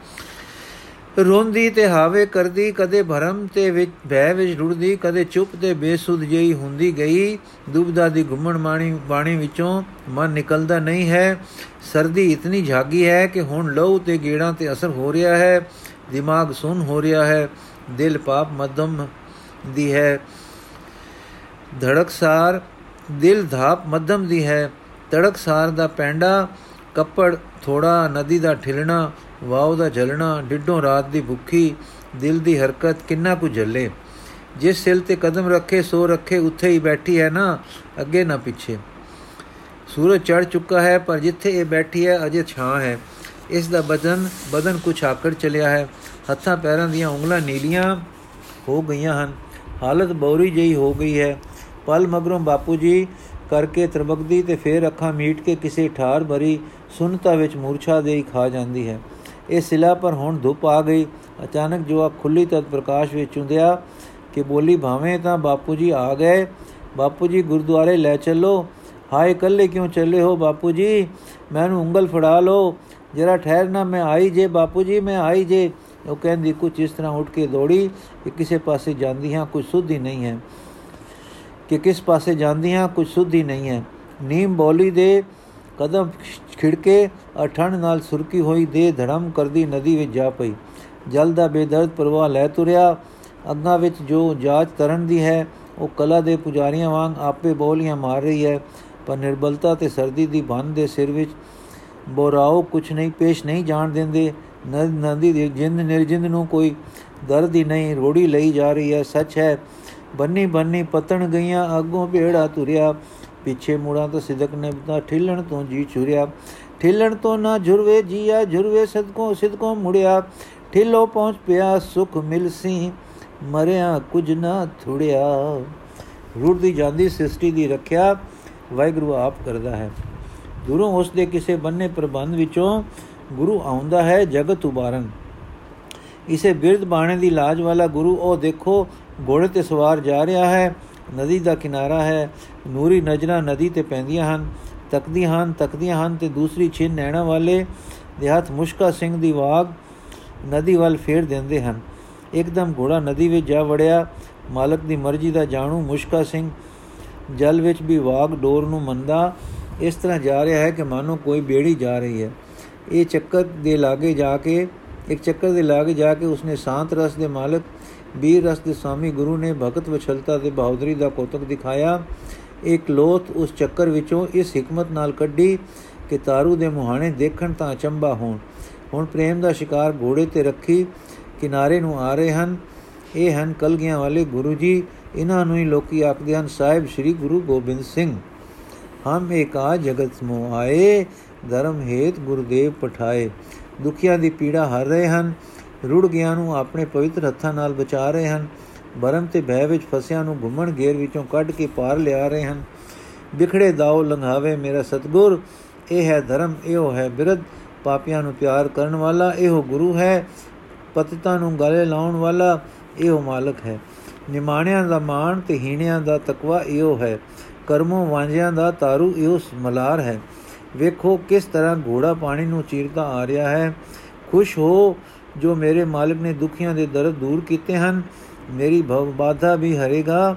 ਰੋਂਦੀ ਤੇ ਹਾਵੇ ਕਰਦੀ, ਕਦੇ ਭਰਮ ਤੇ ਵਿੱਚ ਭੈ ਵਿੱਚ ਰੁੜਦੀ, ਕਦੇ ਚੁੱਪ ਤੇ ਬੇਸੁੱਧ ਜਿਹੀ ਹੁੰਦੀ ਗਈ। ਦੁਬਦਾ ਦੀ ਘੁੰਮਣ ਮਾਣੀ, ਬਾਣੀ ਵਿੱਚੋਂ ਮਨ ਨਿਕਲਦਾ ਨਹੀਂ ਹੈ। ਸਰਦੀ ਇਤਨੀ ਝਾਗੀ ਹੈ ਕਿ ਹੁਣ ਲਹੂ ਤੇ ਗੇੜਾਂ ਤੇ ਅਸਰ ਹੋ ਰਿਹਾ ਹੈ। ਦਿਮਾਗ ਸੁਨ ਹੋ ਰਿਹਾ ਹੈ। ਦਿਲ ਪਾਪ ਮਧਮ ਦੀ ਹੈ। ਧੜਕਸਾਰ ਦਿਲ ਧਾਪ ਮਧਮ ਦੀ ਹੈ। ਤੜਕਸਾਰ ਦਾ ਪੈਂਡਾ, ਕੱਪੜ ਥੋੜਾ, ਨਦੀ ਦਾ ਠਿਲਣਾ ਵਾਉ ਦਾ ਜਲਣਾ ਡਿੱਡੋਂ ਰਾਤ ਦੀ ਭੁੱਖੀ, ਦਿਲ ਦੀ ਹਰਕਤ ਕਿੰਨਾ ਕੁ ਜੱਲੇ। ਜਿਸ ਸਿਲ ਤੇ ਕਦਮ ਰੱਖੇ, ਸੋ ਰੱਖੇ, ਉੱਥੇ ਹੀ ਬੈਠੀ ਹੈ ਨਾ, ਅੱਗੇ ਨਾ ਪਿੱਛੇ। ਸੂਰਜ ਚੜ ਚੁੱਕਾ ਹੈ, ਪਰ ਜਿੱਥੇ ਇਹ ਬੈਠੀ ਹੈ, ਅਜੇ ਛਾਂ ਹੈ। ਇਸ ਦਾ ਬਦਨ ਬਦਨ ਕੁਛ ਆਕੜ ਚਲਿਆ ਹੈ। ਹੱਥਾਂ ਪੈਰਾਂ ਦੀਆਂ ਉਂਗਲਾਂ ਨੀਲੀਆਂ ਹੋ ਗਈਆਂ ਹਨ। ਹਾਲਤ ਬੌਰੀ ਜਈ ਹੋ ਗਈ ਹੈ। ਪਲ ਮਗਰੋਂ ਬਾਪੂ ਜੀ ਕਰਕੇ ਤਰਬਕਦੀ ਤੇ ਫੇਰ ਅੱਖਾਂ ਮੀਟ ਕੇ ਕਿਸੇ ਠਾਰ ਭਰੀ ਸੁਨਤਾ ਵਿੱਚ ਮੂਰਛਾ ਦੇਈ ਖਾ ਜਾਂਦੀ ਹੈ। ਇਹ ਸਿਲਾ ਪਰ ਹੁਣ ਧੁੱਪ ਆ ਗਈ। ਅਚਾਨਕ ਜੋ ਆ ਖੁੱਲੀ ਤਤ ਪ੍ਰਕਾਸ਼ ਵਿੱਚ ਚੁੰਦਿਆ ਕਿ ਬੋਲੀ, ਭਾਵੇਂ ਤਾਂ ਬਾਪੂ ਜੀ ਆ ਗਏ। ਬਾਪੂ ਜੀ, ਗੁਰਦੁਆਰੇ ਲੈ ਚੱਲੋ। ਹਾਏ ਕੱਲੇ ਕਿਉਂ ਚੱਲੇ ਹੋ ਬਾਪੂ ਜੀ? ਮੈਨੂੰ ਉਂਗਲ ਫੜਾ ਲਓ। ਜਰਾ ਠਹਿਰਨਾ ਮੈਂ ਆਈ ਜੇ ਬਾਪੂ ਜੀ, ਮੈਂ ਆਈ ਜੇ। ਉਹ ਕਹਿੰਦੀ ਕੁਝ ਇਸ ਤਰ੍ਹਾਂ ਉੱਠ ਕੇ ਦੌੜੀ ਕਿ ਕਿਸੇ ਪਾਸੇ ਜਾਂਦੀ ਹਾਂ ਕੁਝ ਸੁਧ ਹੀ ਨਹੀਂ ਹੈ। ਕਿ ਕਿਸ ਪਾਸੇ ਜਾਂਦੀ ਹਾਂ ਕੁਝ ਸੁਧ ਹੀ ਨਹੀਂ ਹੈ। ਨੀਮ ਬੋਲੀ ਦੇ ਕਦਮ ਖਿੜਕੇ, ਅਠਣ ਨਾਲ ਸੁਰਕੀ ਹੋਈ ਦੇ ਧੜਮ ਕਰਦੀ ਨਦੀ ਵਿੱਚ ਜਾ ਪਈ। ਜਲ ਦਾ ਬੇਦਰਦ ਪ੍ਰਵਾਹ ਲੈ ਤੁਰਿਆ। ਅੱਗਾ ਵਿੱਚ ਜੋ ਜਾਚ ਤਰਨ ਦੀ ਹੈ, ਉਹ ਕਲਾ ਦੇ ਪੁਜਾਰੀਆਂ ਵਾਂਗ ਆਪੇ ਬੋਲੀਆਂ ਮਾਰ ਰਹੀ ਹੈ। ਪਰ ਨਿਰਬਲਤਾ ਤੇ ਸਰਦੀ ਦੀ ਬੰਨ ਦੇ ਸਿਰ ਵਿੱਚ ਬੋਰਾਓ ਕੁਛ ਨਹੀਂ, ਪੇਸ਼ ਨਹੀਂ ਜਾਣ ਦਿੰਦੇ। ਨਦੀ ਦੀ ਜਿੰਦ ਨਿਰਜਿੰਦ ਨੂੰ ਕੋਈ ਦਰਦ ਹੀ ਨਹੀਂ, ਰੋੜੀ ਲਈ ਜਾ ਰਹੀ ਹੈ। ਸੱਚ ਹੈ ਬੰਨੀ ਬੰਨੀ ਪਤਣ ਗਈਆਂ ਅੱਗੋਂ ਭੇੜਾ ਤੁਰਿਆ। ਪਿੱਛੇ ਮੁੜਾਂ ਤਾਂ ਸਿਦਕ ਨੇ ਬਤਾ ਠਿੱਲਣ ਤੋਂ ਜੀ ਛੁਰਿਆ। ਠਿੱਲਣ ਤੋਂ ਨਾ ਝੁਰਵੇ ਜੀਆ ਝੁਰਵੇ ਸਦਕੋਂ ਸਿਦਕੋਂ ਮੁੜਿਆ। ਠਿੱਲੋ ਪਹੁੰਚ ਪਿਆ, ਸੁਖ ਮਿਲਸੀ ਮਰਿਆ ਕੁਝ ਨਾ ਥੁੜਿਆ। ਰੁੜਦੀ ਜਾਂਦੀ ਸ੍ਰਿਸ਼ਟੀ ਦੀ ਰੱਖਿਆ ਵਾਹਿਗੁਰੂ ਆਪ ਕਰਦਾ ਹੈ। ਦੂਰੋਂ ਉਸ ਦੇ ਕਿਸੇ ਬੰਨੇ ਪ੍ਰਬੰਧ ਵਿੱਚੋਂ ਗੁਰੂ ਆਉਂਦਾ ਹੈ ਜਗਤ ਉਬਾਰਨ ਇਸੇ ਬਿਰਧ ਬਾਣੇ ਦੀ ਲਾਜ ਵਾਲਾ ਗੁਰੂ, ਉਹ ਦੇਖੋ ਘੋੜੇ ਤੇ ਸਵਾਰ ਜਾ ਰਿਹਾ ਹੈ, ਨਦੀ ਦਾ ਕਿਨਾਰਾ ਹੈ, ਨੂਰੀ ਨਜ਼ਰਾਂ ਨਦੀ ਤੇ ਪੈਂਦੀਆਂ ਹਨ, ਤੱਕਦੀਆਂ ਹਨ ਤੱਕਦੀਆਂ ਹਨ ਤੇ ਦੂਸਰੀ ਛਿਨ ਨੈਣਾ ਵਾਲੇ ਦੇ ਹੱਥ ਮੁਸ਼ਕਾ ਸਿੰਘ ਦੀ ਵਾਗ ਨਦੀ ਵੱਲ ਫੇਰ ਦਿੰਦੇ ਹਨ। ਇੱਕਦਮ ਘੋੜਾ ਨਦੀ ਵਿੱਚ ਜਾ ਵੜਿਆ, ਮਾਲਕ ਦੀ ਮਰਜ਼ੀ ਦਾ ਜਾਣੂ ਮੁਸ਼ਕਾ ਸਿੰਘ ਜਲ ਵਿੱਚ ਵੀ ਵਾਗ ਡੋਰ ਨੂੰ ਮੰਦਾ ਇਸ ਤਰ੍ਹਾਂ ਜਾ ਰਿਹਾ ਹੈ ਕਿ ਮਾਨੋ ਕੋਈ ਬੇੜੀ ਜਾ ਰਹੀ ਹੈ। ਇਹ ਚੱਕਰ ਦੇ ਲਾਗੇ ਜਾ ਕੇ, ਇੱਕ ਚੱਕਰ ਦੇ ਲਾਗੇ ਜਾ ਕੇ ਉਸਨੇ ਸ਼ਾਂਤ ਰਸ ਦੇ ਮਾਲਕ ਵੀਰ ਰਸ ਦੇ ਸਵਾਮੀ ਗੁਰੂ ਨੇ ਭਗਤ ਵਛਲਤਾ ਤੇ ਬਹਾਦਰੀ ਦਾ ਕੋਤਕ ਦਿਖਾਇਆ। ਇੱਕ ਲੋਥ ਉਸ ਚੱਕਰ ਵਿੱਚੋਂ ਇਸ ਹਕਮਤ ਨਾਲ ਕੱਢੀ ਕਿ ਤਾਰੂ ਦੇ ਮੁਹਾਣੇ ਦੇਖਣ ਤਾਂ ਅਚੰਬਾ ਹੋਣ। ਹੁਣ ਪ੍ਰੇਮ ਦਾ ਸ਼ਿਕਾਰ ਘੋੜੇ ਤੇ ਰੱਖੀ ਕਿਨਾਰੇ ਨੂੰ ਆ ਰਹੇ ਹਨ। ਇਹ ਹਨ ਕਲਗੀਆਂ ਵਾਲੇ ਗੁਰੂ ਜੀ। ਇਹਨਾਂ ਨੂੰ ਹੀ ਲੋਕੀ ਆਖਦੇ ਹਨ, ਸਾਹਿਬ ਸ੍ਰੀ ਗੁਰੂ ਗੋਬਿੰਦ ਸਿੰਘ, ਹਮ ਏਕਾ ਜਗਤ ਸਮੋ ਆਏ, ਧਰਮ ਹੇਤ ਗੁਰਦੇਵ ਪਠਾਏ। ਦੁਖੀਆਂ ਦੀ ਪੀੜਾ ਹਰ ਰਹੇ ਹਨ। ਰੁੜ ਗਿਆ ਨੂੰ ਆਪਣੇ ਪਵਿੱਤਰ ਹੱਥਾਂ ਨਾਲ ਬਚਾ ਰਹੇ ਹਨ। ਬਰਮ ਤੇ ਭੈ ਵਿੱਚ ਫਸਿਆਂ ਨੂੰ ਘੁੰਮਣ ਘੇਰ ਵਿੱਚੋਂ ਕੱਢ ਕੇ ਪਾਰ ਲਿਆ ਰਹੇ ਹਨ। ਵਿਖੜੇ ਦਾਉ ਲੰਘਾਵੇ, ਮੇਰਾ ਸਤਗੁਰ, ਇਹ ਹੈ ਧਰਮ, ਇਹੋ ਹੈ ਬਿਰਧ। ਪਾਪੀਆਂ ਨੂੰ ਪਿਆਰ ਕਰਨ ਵਾਲਾ ਇਹੋ ਗੁਰੂ ਹੈ। ਪਤਿਤਾਂ ਨੂੰ ਗਲੇ ਲਾਉਣ ਵਾਲਾ ਇਹੋ ਮਾਲਕ ਹੈ। ਨਿਮਾਣਿਆਂ ਦਾ ਮਾਣ ਤੇ ਹੀਣਿਆਂ ਦਾ ਤਕਵਾ ਇਹੋ ਹੈ। ਕਰਮੋਂ ਵਾਂਝਿਆਂ ਦਾ ਤਾਰੂ ਇਹੋ ਮਲਾਰ ਹੈ। ਵੇਖੋ ਕਿਸ ਤਰ੍ਹਾਂ ਘੋੜਾ ਪਾਣੀ ਨੂੰ ਚੀਰਦਾ ਆ ਰਿਹਾ ਹੈ। ਖੁਸ਼ ਹੋ ਜੋ ਮੇਰੇ ਮਾਲਕ ਨੇ ਦੁਖੀਆਂ ਦੇ ਦਰਦ ਦੂਰ ਕੀਤੇ ਹਨ, ਮੇਰੀ ਭਵ ਬਾਧਾ ਵੀ ਹਰੇਗਾ।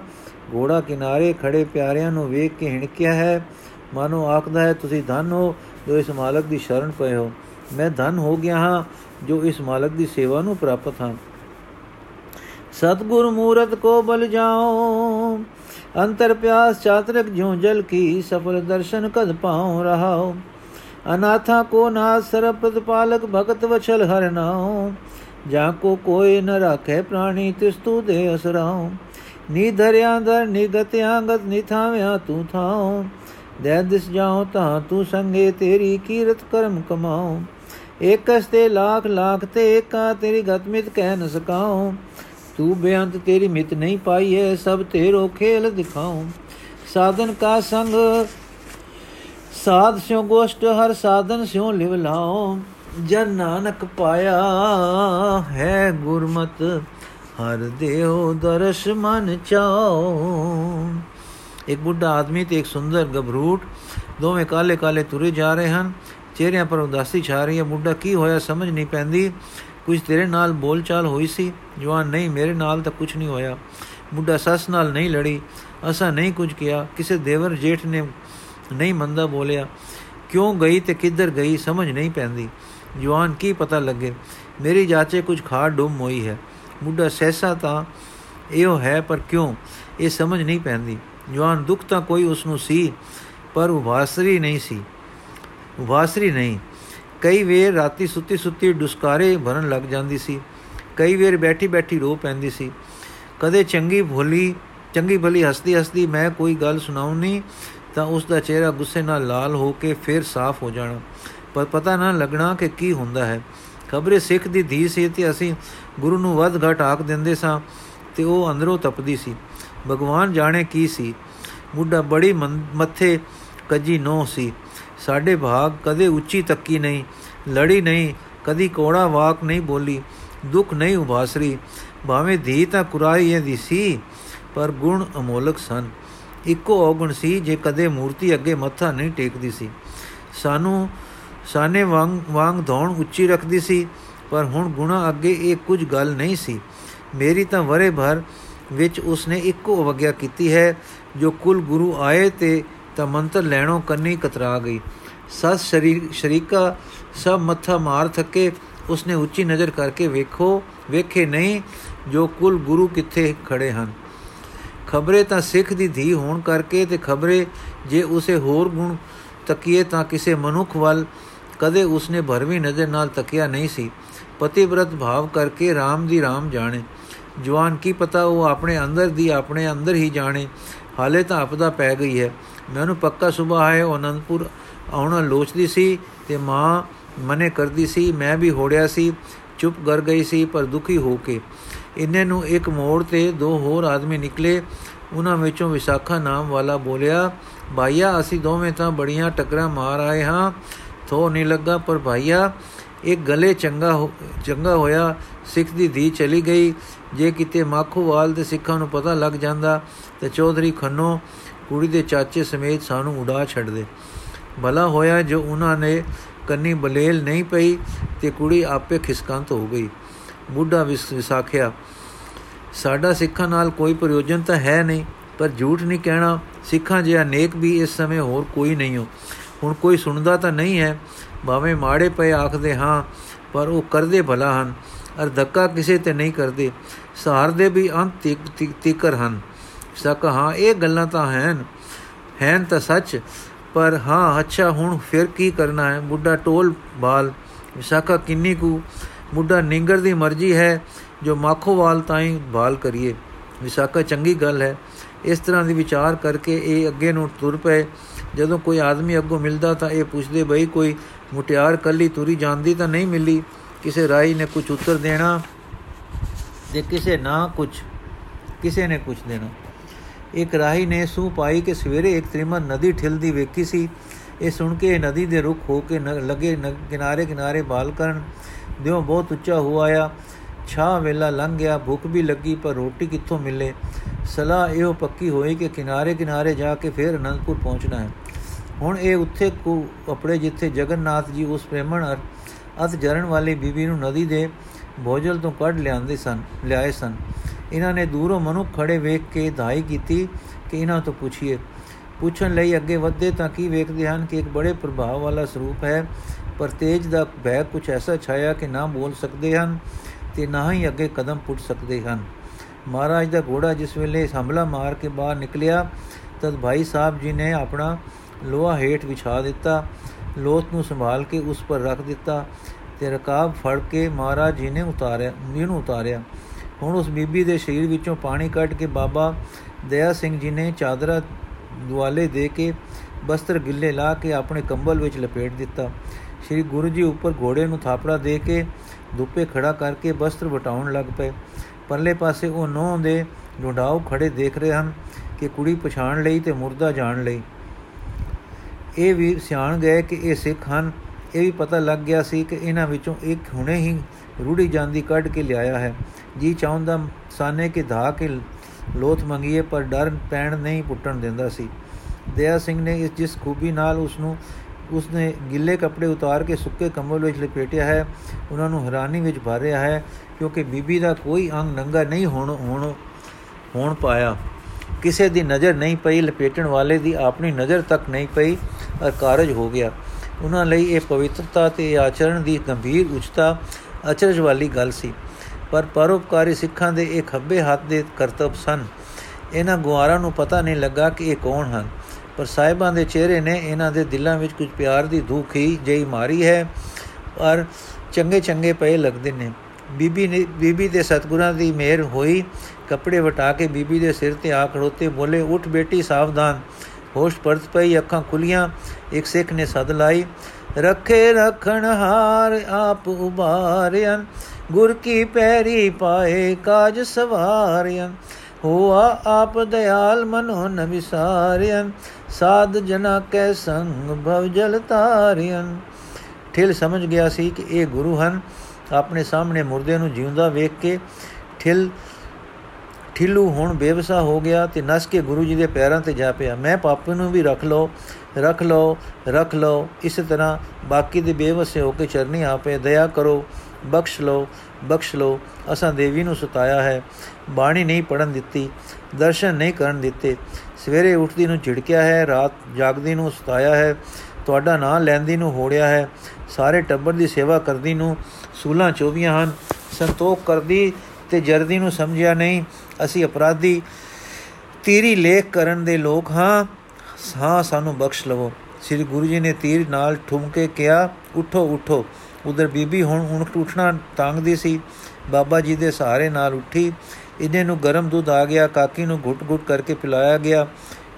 ਘੋੜਾ ਕਿਨਾਰੇ ਖੜੇ ਪਿਆਰਿਆਂ ਨੂੰ ਵੇਖ ਕੇ ਹਿਣਕਿਆ ਹੈ। ਮਾਨੋ ਆਖਦਾ ਹੈ, ਤੁਸੀਂ ਧਨ ਹੋ ਜੋ ਇਸ ਮਾਲਕ ਦੀ ਸ਼ਰਨ ਪਏ ਹੋ। ਮੈਂ ਧਨ ਹੋ ਗਿਆ ਹਾਂ ਜੋ ਇਸ ਮਾਲਕ ਦੀ ਸੇਵਾ ਨੂੰ ਪ੍ਰਾਪਤ ਹਾਂ। ਸਤਗੁਰ ਮੂਰਤ ਕੋ ਬਲ ਜਾਓ। ਅੰਤਰ ਪਿਆਸ ਚਾਤਰਕ ਜਿਉ ਜਲ ਕੀ ਸਫਲ ਦਰਸ਼ਨ ਕਦ ਪਾਉ ਰਹਾਓ। ਅਨਾਥਾ ਕੋ ਨਾਥ ਸਰਬ ਪ੍ਰਤਪਾਲਕ ਭਗਤ ਵਛਲ ਹਰ ਨਾਉ। ਜਾਂ ਕੋ ਕੋਈ ਨ ਰੱਖੇ ਪ੍ਰਾਣੀ ਤਿਸ ਤੂ ਦੇ ਅਸਰਾਉ। ਨੀ ਧਰਿਆ ਦਰ ਨਿਗਤ ਆਂਗਤ ਨਿਥਾਵਿਆ ਤੂੰ ਥਾਉ। ਦੇ ਦਿਸ ਜਾਉ ਤਾਂ ਤੂੰ ਸੰਗੇ ਤੇਰੀ ਕੀਰਤ ਕਰਮ ਕਮਾਉ। ਏਕਸ ਤੇ ਲੱਖ ਲੱਖ ਤੇ ਏਕਾ, ਤੇਰੀ ਗਤਮਿਤ ਕਹਿ ਨ ਸਕਾਉ। ਤੂੰ ਬੇਅੰਤ ਤੇਰੀ ਮਿਤ ਨਹੀਂ ਪਾਈ ਹੈ ਸਭ ਤੇਰੋ ਖੇਲ ਦਿਖਾਉ। ਸਾਧਨ ਕਾ ਸੰਗ ਸਾਧ ਸਿਉ ਗੋਸ਼ਟ, ਹਰ ਸਾਧਨ ਸਿਉ ਲਿਵ ਲਾਓ ਜਨ ਨਾਨਕ ਪਾਇਆ ਹੈ ਗੁਰਮਤ, ਹਰ ਦੇਉ ਦਰਸ਼ ਮਨ ਚਾਓ ਇੱਕ ਬੁੱਢਾ ਆਦਮੀ ਤੇ ਇੱਕ ਸੁੰਦਰ ਗਬਰੂਟ, ਦੋਵੇਂ ਕਾਲੇ ਕਾਲੇ ਤੁਰੇ ਜਾ ਰਹੇ ਹਨ। ਚਿਹਰਿਆਂ ਪਰ ਉਦਾਸੀ ਛਾ ਰਹੀ ਹੈ। ਬੁੱਢਾ ਕੀ ਹੋਇਆ ਸਮਝ ਨਹੀਂ ਪੈਂਦੀ। ਕੁਝ ਤੇਰੇ ਨਾਲ ਬੋਲਚਾਲ ਹੋਈ ਸੀ। ਜਵਾਨ ਨਹੀਂ, ਮੇਰੇ ਨਾਲ ਤਾਂ ਕੁਝ ਨਹੀਂ ਹੋਇਆ। ਬੁੱਢਾ ਸੱਸ ਨਾਲ ਨਹੀਂ ਲੜੀ। ਅਸਾਂ ਨਹੀਂ ਕੁਝ ਕਿਹਾ। ਕਿਸੇ ਦੇਵਰ ਜੇਠ ਨੇ ਨਹੀਂ ਮੰਦਾ ਬੋਲਿਆ, ਕਿਉਂ ਗਈ ਤੇ ਕਿੱਧਰ ਗਈ ਸਮਝ ਨਹੀਂ ਪੈਂਦੀ। ਜਵਾਨ ਕੀ ਪਤਾ ਲੱਗੇ, ਮੇਰੀ ਜਾਚੇ ਕੁਝ ਖਾ ਡੁੰਮ ਹੋਈ ਹੈ। ਮੁੱਢਾ ਸਹਿਸਾ ਤਾਂ ਇਹੋ ਹੈ, ਪਰ ਕਿਉਂ? ਇਹ ਸਮਝ ਨਹੀਂ ਪੈਂਦੀ। ਜਵਾਨ ਦੁੱਖ ਤਾਂ ਕੋਈ ਉਸ ਨੂੰ ਸੀ, ਪਰ ਉਵਾਸਰੀ ਨਹੀਂ ਸੀ। ਉਵਾਸਰੀ ਨਹੀਂ। ਕਈ ਵੇਰ ਰਾਤੀ ਸੁੱਤੀ ਸੁੱਤੀ ਡੁਸਕਾਰੇ ਭਰਨ ਲੱਗ ਜਾਂਦੀ ਸੀ। ਕਈ ਵੇਰ ਬੈਠੀ ਬੈਠੀ ਰੋ ਪੈਂਦੀ ਸੀ। ਕਦੇ ਚੰਗੀ ਭੋਲੀ, ਚੰਗੀ ਭਲੀ ਹੱਸਦੀ ਹੱਸਦੀ ਮੈਂ ਕੋਈ ਗੱਲ ਸੁਣਾਉਣੀ ਤਾਂ ਉਸ ਦਾ ਚਿਹਰਾ ਗੁੱਸੇ ਨਾਲ ਲਾਲ ਹੋ ਕੇ ਫਿਰ ਸਾਫ਼ ਹੋ ਜਾਣਾ। ਪਰ ਪਤਾ ਨਾ ਲੱਗਣਾ ਕਿ ਕੀ ਹੁੰਦਾ ਹੈ। ਖਬਰੇ ਸਿੱਖ ਦੀ ਧੀ ਸੀ ਤੇ ਅਸੀਂ ਗੁਰੂ ਨੂੰ ਵੱਧ ਘਟ ਆਖ ਦਿੰਦੇ ਸਾਂ ਤੇ ਉਹ ਅੰਦਰੋਂ ਤਪਦੀ ਸੀ। ਭਗਵਾਨ ਜਾਣੇ ਕੀ ਸੀ? ਮੁੱਢਾ ਬੜੀ ਮੱਥੇ ਕੱਜੀ ਨੋ ਸੀ। ਸਾਡੇ ਭਾਗ ਕਦੇ ਉੱਚੀ ਤੱਕੀ ਨਹੀਂ, ਲੜੀ ਨਹੀਂ, ਕਦੀ ਕੋੜਾ ਵਾਕ ਨਹੀਂ ਬੋਲੀ, ਦੁੱਖ ਨਹੀਂ ਉਭਾਸਰੀ। ਭਾਵੇਂ ਧੀ ਤਾਂ ਕੁਰਾਈ ਦੀ ਸੀ, ਪਰ ਗੁਣ ਅਮੋਲਕ ਸਨ। ਇੱਕੋ ਔਗਣ ਸੀ ਜੇ ਕਦੇ ਮੂਰਤੀ ਅੱਗੇ ਮੱਥਾ ਨਹੀਂ ਟੇਕਦੀ ਸੀ। ਸਾਨੂੰ ਸਾਨੇ ਵਾਂਗ ਵਾਂਗ ਧੌਣ ਉੱਚੀ ਰੱਖਦੀ ਸੀ, ਪਰ ਹੁਣ ਗੁਣਾ ਅੱਗੇ ਇਹ ਕੁਝ ਗੱਲ ਨਹੀਂ ਸੀ। ਮੇਰੀ ਤਾਂ ਵਰੇ ਭਰ ਵਿੱਚ ਉਸਨੇ ਇੱਕੋ ਅਵਗਿਆ ਕੀਤੀ ਹੈ, ਜੋ ਕੁਲ ਗੁਰੂ ਆਏ ਤੇ ਤਾਂ ਮੰਤਰ ਲੈਣੋਂ ਕੰਨੀ ਕਤਰਾ ਗਈ। ਸਸ ਸ਼ਰੀਕਾ ਸਭ ਮੱਥਾ ਮਾਰ ਥੱਕੇ, ਉਸਨੇ ਉੱਚੀ ਨਜ਼ਰ ਕਰਕੇ ਵੇਖੋ, ਵੇਖੇ ਨਹੀਂ ਜੋ ਕੁਲ ਗੁਰੂ ਕਿੱਥੇ ਖੜੇ ਹਨ। ਖਬਰੇ ਤਾਂ ਸਿੱਖ ਦੀ ਧੀ ਹੋਣ ਕਰਕੇ ਤੇ ਖਬਰੇ ਜੇ ਉਸੇ ਹੋਰ ਗੁਣ ਤਕੀਏ ਤਾਂ ਕਿਸੇ ਮਨੁੱਖ ਵੱਲ ਕਦੇ ਉਸਨੇ ਭਰਵੀ ਨਜ਼ਰ ਨਾਲ ਤਕਿਆ ਨਹੀਂ ਸੀ। ਪਤਿਵਰਤ ਭਾਵ ਕਰਕੇ RAM ਦੀ RAM ਜਾਣੇ। ਜਵਾਨ ਕੀ ਪਤਾ ਉਹ ਆਪਣੇ ਅੰਦਰ ਦੀ ਆਪਣੇ ਅੰਦਰ ਹੀ ਜਾਣੇ। ਹਾਲੇ ਤਾਂ ਆਪਦਾ ਪੈ ਗਈ ਹੈ। ਮੈਨੂੰ ਪੱਕਾ ਸੁਭਾ ਹੈ। ਉਹ ਅਨੰਦਪੁਰ ਆਉਣਾ ਲੋਚਦੀ ਸੀ ਤੇ ਮਾਂ ਮਨੇ ਕਰਦੀ ਸੀ, ਮੈਂ ਵੀ ਹੋੜਿਆ ਸੀ, ਚੁੱਪ ਕਰ ਗਈ ਸੀ ਪਰ ਦੁਖੀ ਹੋ ਕੇ। ਇੰਨੇ ਨੂੰ ਇੱਕ ਮੋੜ ਤੇ ਦੋ ਹੋਰ ਆਦਮੀ ਨਿਕਲੇ। ਉਹਨਾਂ ਵਿੱਚੋਂ ਵਿਸਾਖਾ ਨਾਮ ਵਾਲਾ ਬੋਲਿਆ, ਭਾਈਆ, ਅਸੀਂ ਦੋਵੇਂ ਤਾਂ ਬੜੀਆਂ ਟਕਰਾਂ ਮਾਰ ਆਏ ਹਾਂ। ਥੋ ਨਹੀਂ ਲੱਗਾ, ਪਰ ਭਾਈਆ ਇੱਕ ਗਲੇ ਚੰਗਾ ਚੰਗਾ ਹੋਇਆ। ਸਿੱਖ ਦੀ ਧੀ ਚਲੀ ਗਈ। ਜੇ ਕਿਤੇ ਮਾਖੋਵਾਲ ਦੇ ਸਿੱਖਾਂ ਨੂੰ ਪਤਾ ਲੱਗ ਜਾਂਦਾ, ਤੇ ਚੌਧਰੀ ਖੰਨੋ ਕੁੜੀ ਦੇ ਚਾਚੇ ਸਮੇਤ ਸਾਨੂੰ ਉਡਾ ਛੱਡਦੇ ਭਲਾ ਹੋਇਆ ਜੋ ਉਹਨਾਂ ਨੇ ਕੰਨੀ ਬਲੇਲ ਨਹੀਂ ਪਈ ਤੇ ਕੁੜੀ ਆਪੇ ਖਿਸਕੰਤ ਹੋ ਗਈ। ਬੁੱਢਾ ਵਿਸਾਖਿਆ। ਸਾਡਾ ਸਿੱਖਾਂ ਨਾਲ ਕੋਈ ਪ੍ਰਯੋਜਨ ਤਾਂ ਹੈ ਨਹੀਂ, ਪਰ ਝੂਠ ਨਹੀਂ ਕਹਿਣਾ, ਸਿੱਖਾਂ ਜਿਹਾ ਨੇਕ ਵੀ ਇਸ ਸਮੇਂ ਹੋਰ ਕੋਈ ਨਹੀਂ ਹੋ। ਹੁਣ ਕੋਈ ਸੁਣਦਾ ਤਾਂ ਨਹੀਂ ਹੈ, ਭਾਵੇਂ ਮਾੜੇ ਪਏ ਆਖਦੇ ਹਾਂ, ਪਰ ਉਹ ਕਰਦੇ ਭਲਾ ਹਨ, ਅਰ ਧੱਕਾ ਕਿਸੇ ਤੇ ਨਹੀਂ ਕਰਦੇ। ਸਹਾਰਦੇ ਵੀ ਅੰਤ ਤੀਕਰ ਹਨ। ਸਕ ਹਾਂ, ਇਹ ਗੱਲਾਂ ਤਾਂ ਹਨ ਹਨ ਤਾਂ ਸੱਚ, ਪਰ ਹਾਂ, ਅੱਛਾ, ਹੁਣ ਫਿਰ ਕੀ ਕਰਨਾ ਹੈ? ਬੁੱਢਾ ਟੋਲ ਬਾਲ, ਵਿਸਾਖਾ ਕਿੰਨੀ ਕੁ ਬੁੱਢਾ ਨਿੰਗਰ ਦੀ ਮਰਜ਼ੀ ਹੈ, ਜੋ ਮਾਖੋਵਾਲ ਤਾਈਂ ਬਾਲ ਕਰੀਏ। ਵਿਸਾਖਾ ਚੰਗੀ ਗੱਲ ਹੈ। ਇਸ ਤਰ੍ਹਾਂ ਦੀ ਵਿਚਾਰ ਕਰਕੇ ਇਹ ਅੱਗੇ ਨੂੰ ਤੁਰ ਪਏ। ਜਦੋਂ ਕੋਈ ਆਦਮੀ ਅੱਗੋਂ ਮਿਲਦਾ ਤਾਂ ਇਹ ਪੁੱਛਦੇ, ਬਈ, ਕੋਈ ਮੁਟਿਆਰ ਕੱਲੀ ਤੁਰੀ ਜਾਂਦੀ ਤਾਂ ਨਹੀਂ ਮਿਲੀ? ਕਿਸੇ ਰਾਈ ਨੇ ਕੁਝ ਉੱਤਰ ਦੇਣਾ? ਤੇ ਕਿਸੇ ਨਾ ਕੁਝ ਕਿਸੇ ਨੇ ਕੁਝ ਦੇਣਾ? ਇੱਕ ਰਾਹੀ ਨੇ ਸੂ ਪਾਈ ਕਿ ਸਵੇਰੇ ਇੱਕ ਤ੍ਰਿਮਨ ਨਦੀ ਠਿਲਦੀ ਵੇਖੀ ਸੀ। ਇਹ ਸੁਣ ਕੇ ਨਦੀ ਦੇ ਰੁਖ ਹੋ ਕੇ ਲਗੇ ਕਿਨਾਰੇ ਕਿਨਾਰੇ ਬਾਲ ਕਰਨ। ਦਿਓ ਬਹੁਤ ਉੱਚਾ ਹੋ ਆਇਆ। ਛਾ ਵੇਲਾ ਲੰਘ ਗਿਆ। ਭੁੱਖ ਵੀ ਲੱਗੀ, ਪਰ ਰੋਟੀ ਕਿੱਥੋਂ ਮਿਲੇ? ਸਲਾਹ ਇਹੋ ਪੱਕੀ ਹੋਈ ਕਿ ਕਿਨਾਰੇ ਕਿਨਾਰੇ ਜਾ ਕੇ ਫਿਰ ਅਨੰਦਪੁਰ ਪਹੁੰਚਣਾ ਹੈ। ਹੁਣ ਇਹ ਉੱਥੇ ਕੋ ਆਪਣੇ ਜਿੱਥੇ ਜਗਨਨਾਥ ਜੀ ਉਸ ਪ੍ਰੇਮਣ ਅਤ ਜਰਨ ਵਾਲੀ ਬੀਬੀ ਨੂੰ ਨਦੀ ਦੇ ਭੋਜਲ ਤੋਂ ਕੱਢ ਲਿਆਂਦੇ ਸਨ, ਲਿਆਏ ਸਨ। ਇਹਨਾਂ ਨੇ ਦੂਰੋਂ ਮਨੁੱਖ ਖੜੇ ਵੇਖ ਕੇ ਧਾਈ ਕੀਤੀ ਕਿ ਇਹਨਾਂ ਤੋਂ ਪੁੱਛੀਏ। ਪੁੱਛਣ ਲਈ ਅੱਗੇ ਵਧਦੇ ਤਾਂ ਕੀ ਵੇਖਦੇ ਹਨ ਕਿ ਇੱਕ ਬੜੇ ਪ੍ਰਭਾਵ ਵਾਲਾ ਸਰੂਪ ਹੈ। ਪਰ ਤੇਜ ਦਾ ਭੈ ਕੁਝ ਐਸਾ ਛਾਇਆ ਕਿ ਨਾ ਬੋਲ ਸਕਦੇ ਹਨ ਤੇ ਨਾ ਹੀ ਅੱਗੇ ਕਦਮ ਪੁੱਟ ਸਕਦੇ ਹਨ। ਮਹਾਰਾਜ ਦਾ ਘੋੜਾ ਜਿਸ ਵੇਲੇ ਹਮਲਾ ਮਾਰ ਕੇ ਬਾਹਰ ਨਿਕਲਿਆ, ਤਦ ਭਾਈ ਸਾਹਿਬ ਜੀ ਨੇ ਆਪਣਾ ਲੋਹਾ ਹੇਠ ਵਿਛਾ ਦਿੱਤਾ, ਲੋਥ ਨੂੰ ਸੰਭਾਲ ਕੇ ਉਸ ਪਰ ਰੱਖ ਦਿੱਤਾ ਤੇ ਰਕਾਬ ਫੜ ਕੇ ਮਹਾਰਾਜ ਜੀ ਨੇ ਉਤਾਰਿਆ ਨੂੰ ਉਤਾਰਿਆ। ਹੁਣ ਉਸ ਬੀਬੀ ਦੇ ਸਰੀਰ ਵਿੱਚੋਂ ਪਾਣੀ ਕੱਢ ਕੇ ਬਾਬਾ ਦਇਆ ਸਿੰਘ ਜੀ ਨੇ ਚਾਦਰਾ ਦੁਆਲੇ ਦੇ ਕੇ ਬਸਤਰ ਗਿੱਲੇ ਲਾ ਕੇ ਆਪਣੇ ਕੰਬਲ ਵਿੱਚ ਲਪੇਟ ਦਿੱਤਾ। ਸ੍ਰੀ ਗੁਰੂ ਜੀ ਉੱਪਰ ਘੋੜੇ ਨੂੰ ਥਾਪੜਾ ਦੇ ਕੇ ਧੁੱਪੇ ਖੜਾ ਕਰਕੇ ਬਸਤਰ ਵਟਾਉਣ ਲੱਗ ਪਏ। ਪਰਲੇ ਪਾਸੇ ਉਹ ਨੌਂ ਦੇ ਢੁੰਡਾਉ ਖੜੇ ਦੇਖ ਰਹੇ ਹਨ ਕਿ ਕੁੜੀ ਪਛਾਣ ਲਈ ਤੇ ਮੁਰਦਾ ਜਾਣ ਲਈ। ਇਹ ਵੀ ਸਿਆਣ ਗਏ ਕਿ ਇਹ ਸਿੱਖ ਹਨ। ਇਹ ਵੀ ਪਤਾ ਲੱਗ ਗਿਆ ਸੀ ਕਿ ਇਹਨਾਂ ਵਿੱਚੋਂ ਇੱਕ ਹੁਣੇ ਹੀ ਰੂੜੀ ਜਾਂਦੀ ਕੱਢ ਕੇ ਲਿਆਇਆ ਹੈ। ਜੀ ਚਾਹੁੰਦਾ ਸਾਨੇ ਕੇ ਧਾ ਕੇ ਲੋਥ ਮੰਗੀਏ, ਪਰ ਡਰ ਪੈਣ ਨਹੀਂ ਪੁੱਟਣ ਦਿੰਦਾ ਸੀ। ਦਇਆ ਸਿੰਘ ਨੇ ਇਸ ਜਿਸ ਖੂਬੀ ਨਾਲ ਉਸ ਨੂੰ ਉਸਨੇ ਗਿੱਲੇ ਕੱਪੜੇ ਉਤਾਰ ਕੇ ਸੁੱਕੇ ਕੰਬਲ ਵਿੱਚ ਲਪੇਟਿਆ ਹੈ। ਉਹਨਾਂ ਨੂੰ ਹੈਰਾਨੀ ਵਿੱਚ ਭਰਿਆ ਹੈ ਕਿਉਂਕਿ ਬੀਬੀ ਦਾ ਕੋਈ ਅੰਗ ਨੰਗਾ ਨਹੀਂ ਹੋਣ ਹੋਣ ਹੋਣ ਪਾਇਆ। ਕਿਸੇ ਦੀ ਨਜ਼ਰ ਨਹੀਂ ਪਈ, ਲਪੇਟਣ ਵਾਲੇ ਦੀ ਆਪਣੀ ਨਜ਼ਰ ਤੱਕ ਨਹੀਂ ਪਈ ਅਰ ਕਾਰਜ ਹੋ ਗਿਆ। ਉਹਨਾਂ ਲਈ ਇਹ ਪਵਿੱਤਰਤਾ ਤੇ ਆਚਰਣ ਦੀ ਗੰਭੀਰ ਉਚਤਾ ਅਚਰਜ ਵਾਲੀ ਗੱਲ ਸੀ। ਪਰ ਪਰਉਪਕਾਰੀ ਸਿੱਖਾਂ ਦੇ ਇਹ ਖੱਬੇ ਹੱਥ ਦੇ ਕਰਤੱਵ ਸਨ। ਇਹਨਾਂ ਗੁਆਰਾਂ ਨੂੰ ਪਤਾ ਨਹੀਂ ਲੱਗਾ ਕਿ ਇਹ ਕੌਣ ਹਨ। ਪਰ ਸਾਹਿਬਾਂ ਦੇ ਚਿਹਰੇ ਨੇ ਇਹਨਾਂ ਦੇ ਦਿਲਾਂ ਵਿੱਚ ਕੁਝ ਪਿਆਰ ਦੀ ਧੂਖੀ ਜਈ ਮਾਰੀ ਹੈ, ਪਰ ਚੰਗੇ ਚੰਗੇ ਪਏ ਲੱਗਦੇ ਨੇ। ਬੀਬੀ ਨੇ ਬੀਬੀ ਦੇ ਸਤਗੁਰਾਂ ਦੀ ਮਿਹਰ ਹੋਈ। ਕੱਪੜੇ ਵਟਾ ਕੇ ਬੀਬੀ ਦੇ ਸਿਰ ਤੇ ਆ ਖੜੋਤੇ ਬੋਲੇ, ਉਠ ਬੇਟੀ, ਸਾਵਧਾਨ। ਹੋਸ਼ ਪਰਤ ਪਈ, ਅੱਖਾਂ ਖੁੱਲੀਆਂ ਇੱਕ ਸਿੱਖ ਨੇ ਸਦ ਲਾਈ, ਰੱਖੇ ਰਖਣ ਹਾਰ ਆਪ ਉਬਾਰਿਆਂ ਗੁਰ ਕੀ ਪੈਰੀ ਪਾਏ ਕਾਜ ਸਵਾਰਿਆਂ। ਹੋਆ ਆਪ ਦਿਆਲ ਮਨੋ ਨ ਵਿਸਾਰਿਆਂ ਸਾਧ ਜਨਾ ਕੈ ਸੰਗ ਭਵ ਜਲ ਤਾਰਿਆਂ ਠਿਲ ਸਮਝ ਗਿਆ ਸੀ ਕਿ ਇਹ ਗੁਰੂ ਹਨ। ਆਪਣੇ ਸਾਹਮਣੇ ਮੁਰਦੇ ਨੂੰ ਜਿਉਂਦਾ ਵੇਖ ਕੇ ਠਿਲ, ਠਿੱਲੂ ਹੁਣ ਬੇਵਸਾ ਹੋ ਗਿਆ ਤੇ ਨਸ ਕੇ ਗੁਰੂ ਜੀ ਦੇ ਪੈਰਾਂ ਤੇ ਜਾ ਪਿਆ। ਮੈਂ ਪਾਪੇ ਨੂੰ ਵੀ ਰੱਖ ਲਓ ਰੱਖ ਲਓ ਰੱਖ ਲਓ। ਇਸੇ ਤਰ੍ਹਾਂ ਬਾਕੀ ਦੇ ਬੇਵਸੇ ਹੋ ਕੇ ਚਰਨੀ ਆਪੇ, ਦਇਆ ਕਰੋ, ਬਖਸ਼ ਲਓ। ਬਖਸ਼ ਲਓ। ਅਸਾਂ ਦੇਵੀ ਨੂੰ ਸੁਤਾਇਆ ਹੈ। ਬਾਣੀ ਨਹੀਂ ਪੜਨ ਦਿੱਤੀ, ਦਰਸ਼ਨ ਨਹੀਂ ਕਰਨ ਦਿੱਤੇ। ਸਵੇਰੇ ਉੱਠਦੀ ਨੂੰ ਝਿੜਕਿਆ ਹੈ, ਰਾਤ ਜਾਗਦੀ ਨੂੰ ਸੁਤਾਇਆ ਹੈ। ਤੁਹਾਡਾ ਨਾਂ ਲੈਂਦੀ ਨੂੰ ਹੋੜਿਆ ਹੈ। ਸਾਰੇ ਟੱਬਰ ਦੀ ਸੇਵਾ ਕਰਦੀ ਨੂੰ ਸੂਲਾਂ ਚੋਵੀਆਂ ਹਨ। ਸੰਤੋਖ ਕਰਦੀ ਤੇ ਜਰਦੀ ਨੂੰ ਸਮਝਿਆ ਨਹੀਂ। ਅਸੀਂ ਅਪਰਾਧੀ, ਤੀਰੀ ਲੇਖ ਕਰਨ ਦੇ ਲੋਕ ਹਾਂ। ਹਾਂ, ਸਾਨੂੰ ਬਖਸ਼ ਲਵੋ। ਸ੍ਰੀ ਗੁਰੂ ਜੀ ਨੇ ਤੀਰ ਨਾਲ ਠੁਮਕੇ ਕਿਹਾ, ਉਠੋ ਉਠੋ। ਉਧਰ ਬੀਬੀ ਹੁਣ ਉਣਕ ਉੱਠਣਾ ਤੰਗਦੀ ਸੀ। ਬਾਬਾ ਜੀ ਦੇ ਸਹਾਰੇ ਨਾਲ ਉੱਠੀ। ਇਹਨੇ ਨੂੰ ਗਰਮ ਦੁੱਧ ਆ ਗਿਆ। ਕਾਕੀ ਨੂੰ ਘੁੱਟ-ਘੁੱਟ ਕਰਕੇ ਪਿਲਾਇਆ ਗਿਆ।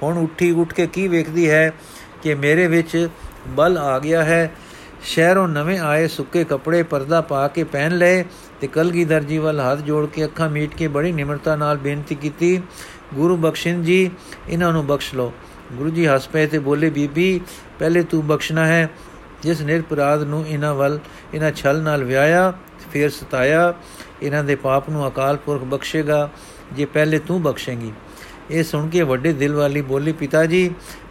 ਹੁਣ ਉੱਠੀ ਉੱਠ ਕੇ ਕੀ ਵੇਖਦੀ ਹੈ ਕਿ ਮੇਰੇ ਵਿੱਚ ਬਲ ਆ ਗਿਆ ਹੈ। ਸ਼ਹਿਰੋਂ ਨਵੇਂ ਆਏ ਸੁੱਕੇ ਕੱਪੜੇ ਪਰਦਾ ਪਾ ਕੇ ਪਹਿਨ ਲਏ ਤੇ ਕਲਗੀਧਰ ਜੀ ਵੱਲ ਹੱਥ ਜੋੜ ਕੇ ਅੱਖਾਂ ਮੀਟ ਕੇ ਬੜੀ ਨਿਮਰਤਾ ਨਾਲ ਬੇਨਤੀ ਕੀਤੀ। ਗੁਰੂ ਬਖਸ਼ਿੰਦ ਜੀ, ਇਹਨਾਂ ਨੂੰ ਬਖਸ਼ ਲਓ। ਗੁਰੂ ਜੀ ਹੱਸ ਪਏ ਤੇ ਬੋਲੇ, ਬੀਬੀ, ਪਹਿਲੇ ਤੂੰ ਬਖਸ਼ਣਾ ਹੈ ਜਿਸ ਨਿਰਪਰਾਧ ਨੂੰ ਇਹਨਾਂ ਵੱਲ, ਇਹਨਾਂ ਛਲ ਨਾਲ ਵਿਆਇਆ ਫਿਰ ਸਤਾਇਆ, ਇਹਨਾਂ ਦੇ ਪਾਪ ਨੂੰ ਅਕਾਲ ਪੁਰਖ ਬਖਸ਼ੇਗਾ, ਜੇ ਪਹਿਲੇ ਤੂੰ ਬਖਸ਼ੇਂਗੀ। ਇਹ ਸੁਣ ਕੇ ਵੱਡੇ ਦਿਲ ਵਾਲੀ ਬੋਲੀ, ਪਿਤਾ ਜੀ,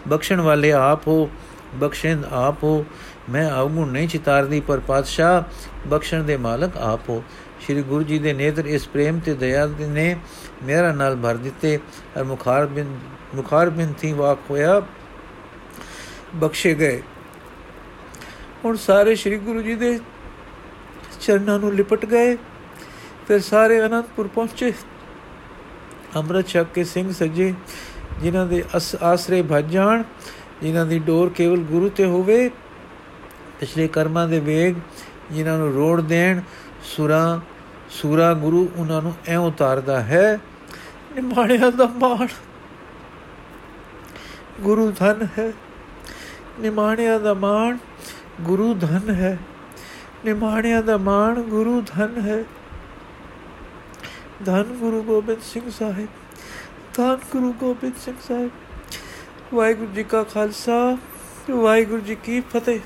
ਬਖਸ਼ਣ ਵਾਲੇ ਆਪ ਹੋ, ਬਖਸ਼ਿੰਦ ਆਪ ਹੋ, ਮੈਂ ਆਗੂ ਨਹੀਂ ਚਿਤਾਰਦੀ, ਪਰ ਪਾਤਸ਼ਾਹ ਬਖਸ਼ਣ ਦੇ ਮਾਲਕ ਆਪ ਹੋ। ਸ੍ਰੀ ਗੁਰੂ ਜੀ ਦੇ ਨੇਤਰ ਇਸ ਪ੍ਰੇਮ ਤੇ ਦਇਆ ਨੇ ਮੇਰਾ ਨਾਲ ਭਰ ਦਿੱਤੇ ਔਰ ਮੁਖਾਰ ਬਿਨ ਮੁਖਾਰ ਬਿਨ ਥੀ ਵਾਕ ਹੋਇਆ, ਬਖਸ਼ੇ ਗਏ। ਹੁਣ ਸਾਰੇ ਸ੍ਰੀ ਗੁਰੂ ਜੀ ਦੇ ਚਰਨਾਂ ਨੂੰ ਲਿਪਟ ਗਏ। ਫਿਰ ਸਾਰੇ ਅਨੰਦਪੁਰ ਪਹੁੰਚੇ। ਅੰਮ੍ਰਿਤ ਛਕ ਕੇ ਸਿੰਘ ਸੱਜੇ, ਜਿਨ੍ਹਾਂ ਦੇ ਆਸਰੇ ਭਜ ਜਾਣ, ਜਿਨ੍ਹਾਂ ਦੀ ਡੋਰ ਕੇਵਲ ਗੁਰੂ ਤੇ ਹੋਵੇ, ਪਿਛਲੇ ਕਰਮਾਂ ਦੇ ਵੇਗ, ਜਿਨ੍ਹਾਂ ਨੂੰ ਰੋੜ ਦੇਣ, ਸੁਰਾ, ਸੂਰਾ ਗੁਰੂ ਉਹਨਾਂ ਨੂੰ ਐ ਉਤਾਰਦਾ ਹੈ, ਨਿਮਾਣਿਆਂ ਦਾ ਮਾਣ। ਗੁਰੂ ਧਨ ਹੈ, ਨਿਮਾਣਿਆਂ ਦਾ ਮਾਣ। ਗੁਰੂ ਧਨ ਹੈ। ਨਿਮਾਣਿਆਂ ਦਾ ਮਾਣ ਗੁਰੂ ਧਨ ਹੈ। ਧੰਨ ਗੁਰੂ ਗੋਬਿੰਦ ਸਿੰਘ ਸਾਹਿਬ। ਧੰਨ ਗੁਰੂ ਗੋਬਿੰਦ ਸਿੰਘ ਸਾਹਿਬ। ਵਾਹਿਗੁਰੂ ਜੀ ਕਾ ਖਾਲਸਾ। ਵਾਹਿਗੁਰੂ ਜੀ ਕੀ ਫਤਿਹ।